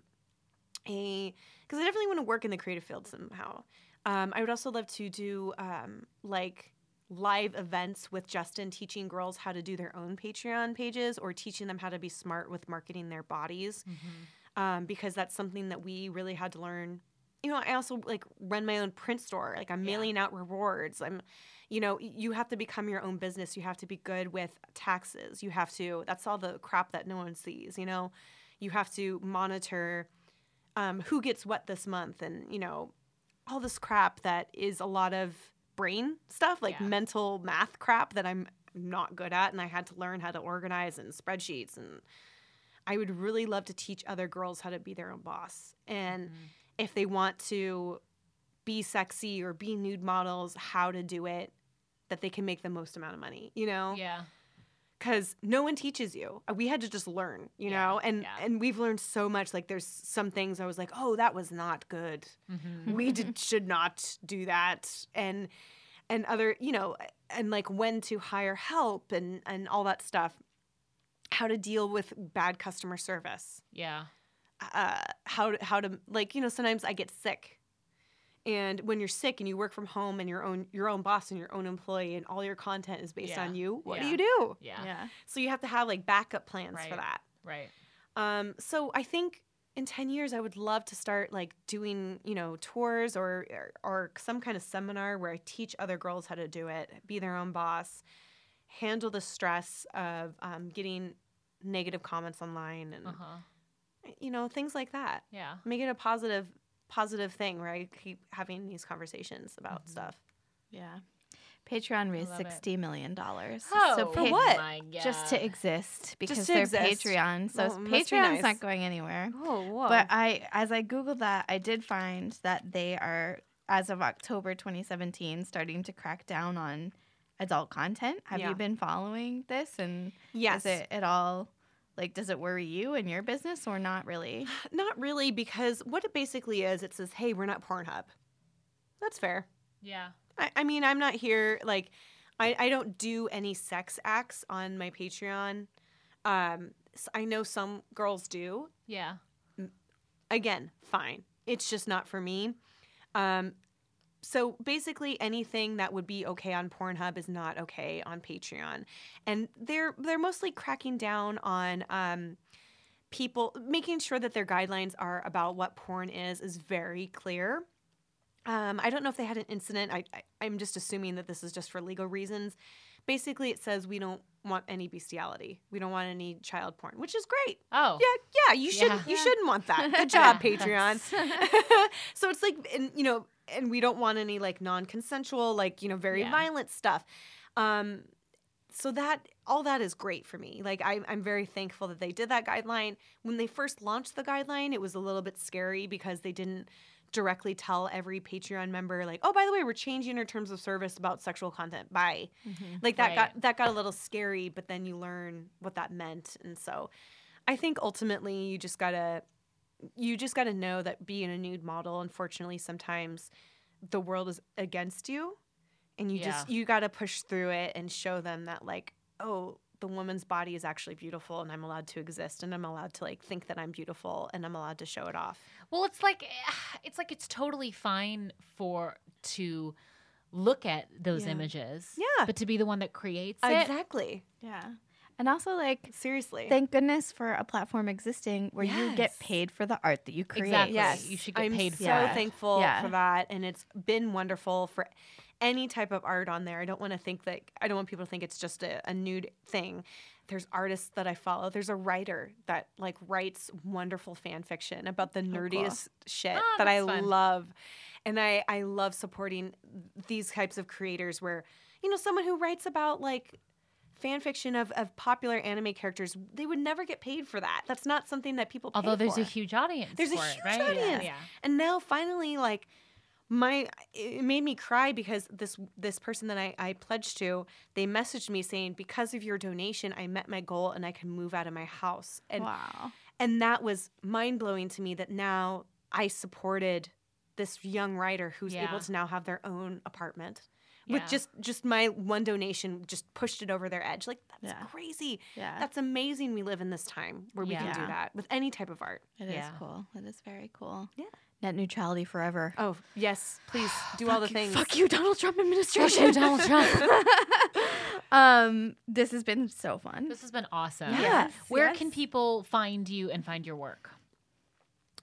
a because I definitely want to work in the creative field somehow. Um, I would also love to do um, like live events with Justin teaching girls how to do their own Patreon pages or teaching them how to be smart with marketing their bodies um, because that's something that we really had to learn. You know, I also like run my own print store. Like I'm Yeah. mailing out rewards. I'm, you know, you have to become your own business. You have to be good with taxes. You have to. That's all the crap that no one sees. You know, you have to monitor um, who gets what this month, and you know, all this crap that is a lot of brain stuff, like Yeah. mental math crap that I'm not good at, and I had to learn how to organize and spreadsheets and I would really love to teach other girls how to be their own boss. And if they want to be sexy or be nude models, how to do it that they can make the most amount of money, you know? Yeah. Cuz no one teaches you. Uh, We had to just learn, you Yeah, know? And yeah. and we've learned so much like there's some things I was like, "Oh, that was not good. Mm-hmm. We did, should not do that." And and other, you know, and like when to hire help and and all that stuff. How to deal with bad customer service Yeah. Uh, how to, how to like you know sometimes I get sick, and when you're sick and you work from home and your own your own boss and your own employee and all your content is based Yeah. on you, what do you do? Yeah. Yeah. So you have to have like backup plans Right. for that. Right. Um, so I think in ten years I would love to start like doing you know tours or, or or some kind of seminar where I teach other girls how to do it, be their own boss, handle the stress of um, getting negative comments online and Uh huh. You know things like that Yeah. make it a positive positive thing where I keep having these conversations about Mm-hmm. stuff. Yeah. Patreon raised love it. sixty million dollars. Oh, so For pa- what? My Just to exist because to they're exist. Patreon. So Well, it Patreon's nice. not going anywhere. Oh, whoa. But I, as I googled that, I did find that they are, as of October 2017, starting to crack down on adult content. Have Yeah. you been following this? And yes, is it at all like does it worry you and your business or not really? [SIGHS] not really because what it basically is, it says, "Hey, we're not Pornhub." That's fair. Yeah. I, I mean, I'm not here like I, I don't do any sex acts on my Patreon. Um, s- I know some girls do. Yeah. again, fine. It's just not for me. Um, so basically, anything that would be okay on Pornhub is not okay on Patreon, and they're they're mostly cracking down on um, people making sure that their guidelines are about what porn is is very clear. Um, I don't know if they had an incident. I, I I'm just assuming that this is just for legal reasons. Basically, it says we don't want any bestiality. We don't want any child porn, which is great. Oh. Yeah, yeah, you shouldn't you shouldn't want that. [LAUGHS] Good job, Patreon. [LAUGHS] [LAUGHS] so it's like and you know, and we don't want any like non-consensual, like, you know, very Yeah. violent stuff. Um so that all that is great for me. Like I, I'm very thankful that they did that guideline. When they first launched the guideline, it was a little bit scary because they didn't directly tell every Patreon member, like, oh, by the way, we're changing our terms of service about sexual content. Bye. Like that Right. got that got a little scary, but then you learn what that meant. And so I think ultimately you just gotta you just gotta know that being a nude model, unfortunately, sometimes the world is against you. And you just you gotta push through it and show them that like, oh, the woman's body is actually beautiful and I'm allowed to exist and I'm allowed to like think that I'm beautiful and I'm allowed to show it off. Well, it's like [SIGHS] it's like it's totally fine for to look at those Yeah. images. Yeah. But to be the one that creates it. Exactly. Yeah. And also, like, Seriously. thank goodness for a platform existing where you get paid for the art that you create. Exactly. Yes, You should get I'm paid so for it. thankful Yeah. for that, and it's been wonderful for any type of art on there. I don't want to think that I don't want people to think it's just a, a nude thing. There's artists that I follow. There's a writer that like writes wonderful fan fiction about the nerdiest shit Ah, that I fun. love, and I I love supporting these types of creators where you know someone who writes about like fan fiction of, of popular anime characters they would never get paid for that that's not something that people pay Although there's for. a huge audience. There's a huge it, right? audience. Yeah. and now finally like my it made me cry because this this person that I, I pledged to they messaged me saying because of your donation i met my goal and i can move out of my house and Wow. and that was mind-blowing to me that now i supported this young writer who's Yeah. able to now have their own apartment with just just my one donation just pushed it over their edge like that's Yeah. crazy Yeah. that's amazing we live in this time where we can do that with any type of art It is Yeah. cool. It is very cool. Yeah. Net neutrality forever. Oh yes, please [SIGHS] do all the you- things. Fuck you, Donald Trump administration. you, Donald Trump. [LAUGHS] um, this has been so fun. This has been awesome. Yes, Where yes. can people find you and find your work?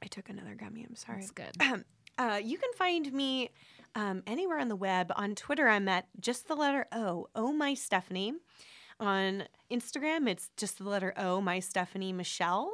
I took another gummy. I'm sorry. It's good. [CLEARS THROAT] Uh, you can find me um, anywhere on the web. On Twitter, I'm at just the letter O. Oh my Stephanie. On Instagram, it's just the letter O my Stephanie Michelle.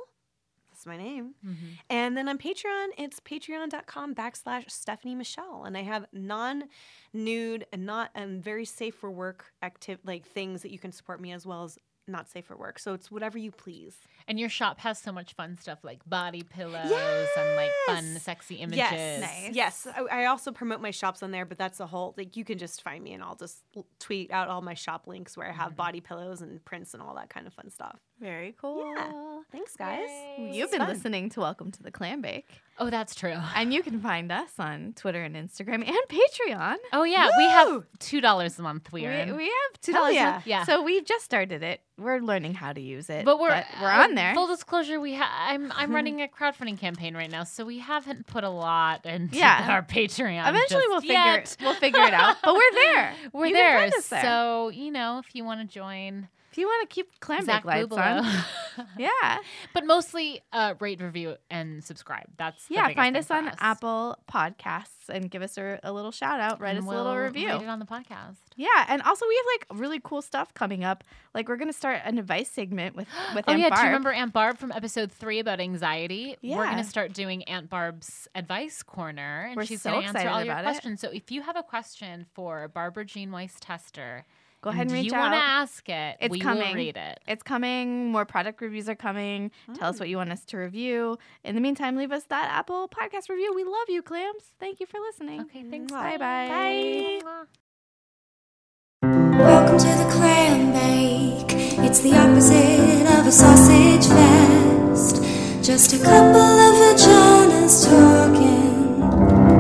That's my name. Mm-hmm. And then on Patreon, it's patreon.com backslash Stephanie Michelle. And I have non nude and not and very safe for work active like things that you can support me as well as not safe for work. So it's whatever you please. And your shop has so much fun stuff like body pillows and like fun, sexy images. Yes, Nice. yes. I, I also promote my shops on there, but that's a whole like you can just find me and I'll just tweet out all my shop links where I have mm-hmm. body pillows and prints and all that kind of fun stuff. Very cool. Thanks, guys. You've been listening to Welcome to the Clam Bake. Oh, that's true. [LAUGHS] And you can find us on Twitter and Instagram and Patreon. Oh yeah, we have two dollars a month. We We, we have two Hell dollars. yeah. Yeah. So we've just started it. We're learning how to use it. but we're we're uh, on there. Full disclosure, we ha- I'm I'm [LAUGHS] running a crowdfunding campaign right now, so we haven't put a lot into [LAUGHS] Yeah. our Patreon. Eventually just we'll figure yet. we'll figure it out. But we're there. We're You there. find there. So you know, if you want to join, If you want to keep clam Zach bake lights on, [LAUGHS] [LAUGHS] yeah, but mostly uh, rate, review, and subscribe. That's yeah. Find us on Apple Podcasts and give us a, a little shout out. Write And us a little review. Read it on the podcast. Yeah, and also we have like really cool stuff coming up. Like we're gonna start an advice segment with [GASPS] with Oh Aunt yeah, Barb. do you remember Aunt Barb from episode three about anxiety? Yeah. We're gonna start doing Aunt Barb's advice corner, and We're she's so gonna answer all your it. questions. So if you have a question for Barbara Jean Weiss Tester, Go ahead and reach you out. want to ask it, It's we coming. will read it. It's coming. More product reviews are coming. Tell us oh. what you want us to review. In the meantime, leave us that Apple podcast review. We love you, clams. Thank you for listening. Okay, thanks. Bye bye. Mwah. Welcome to the clam bake. It's the opposite of a sausage fest. Just a couple of vaginas talking.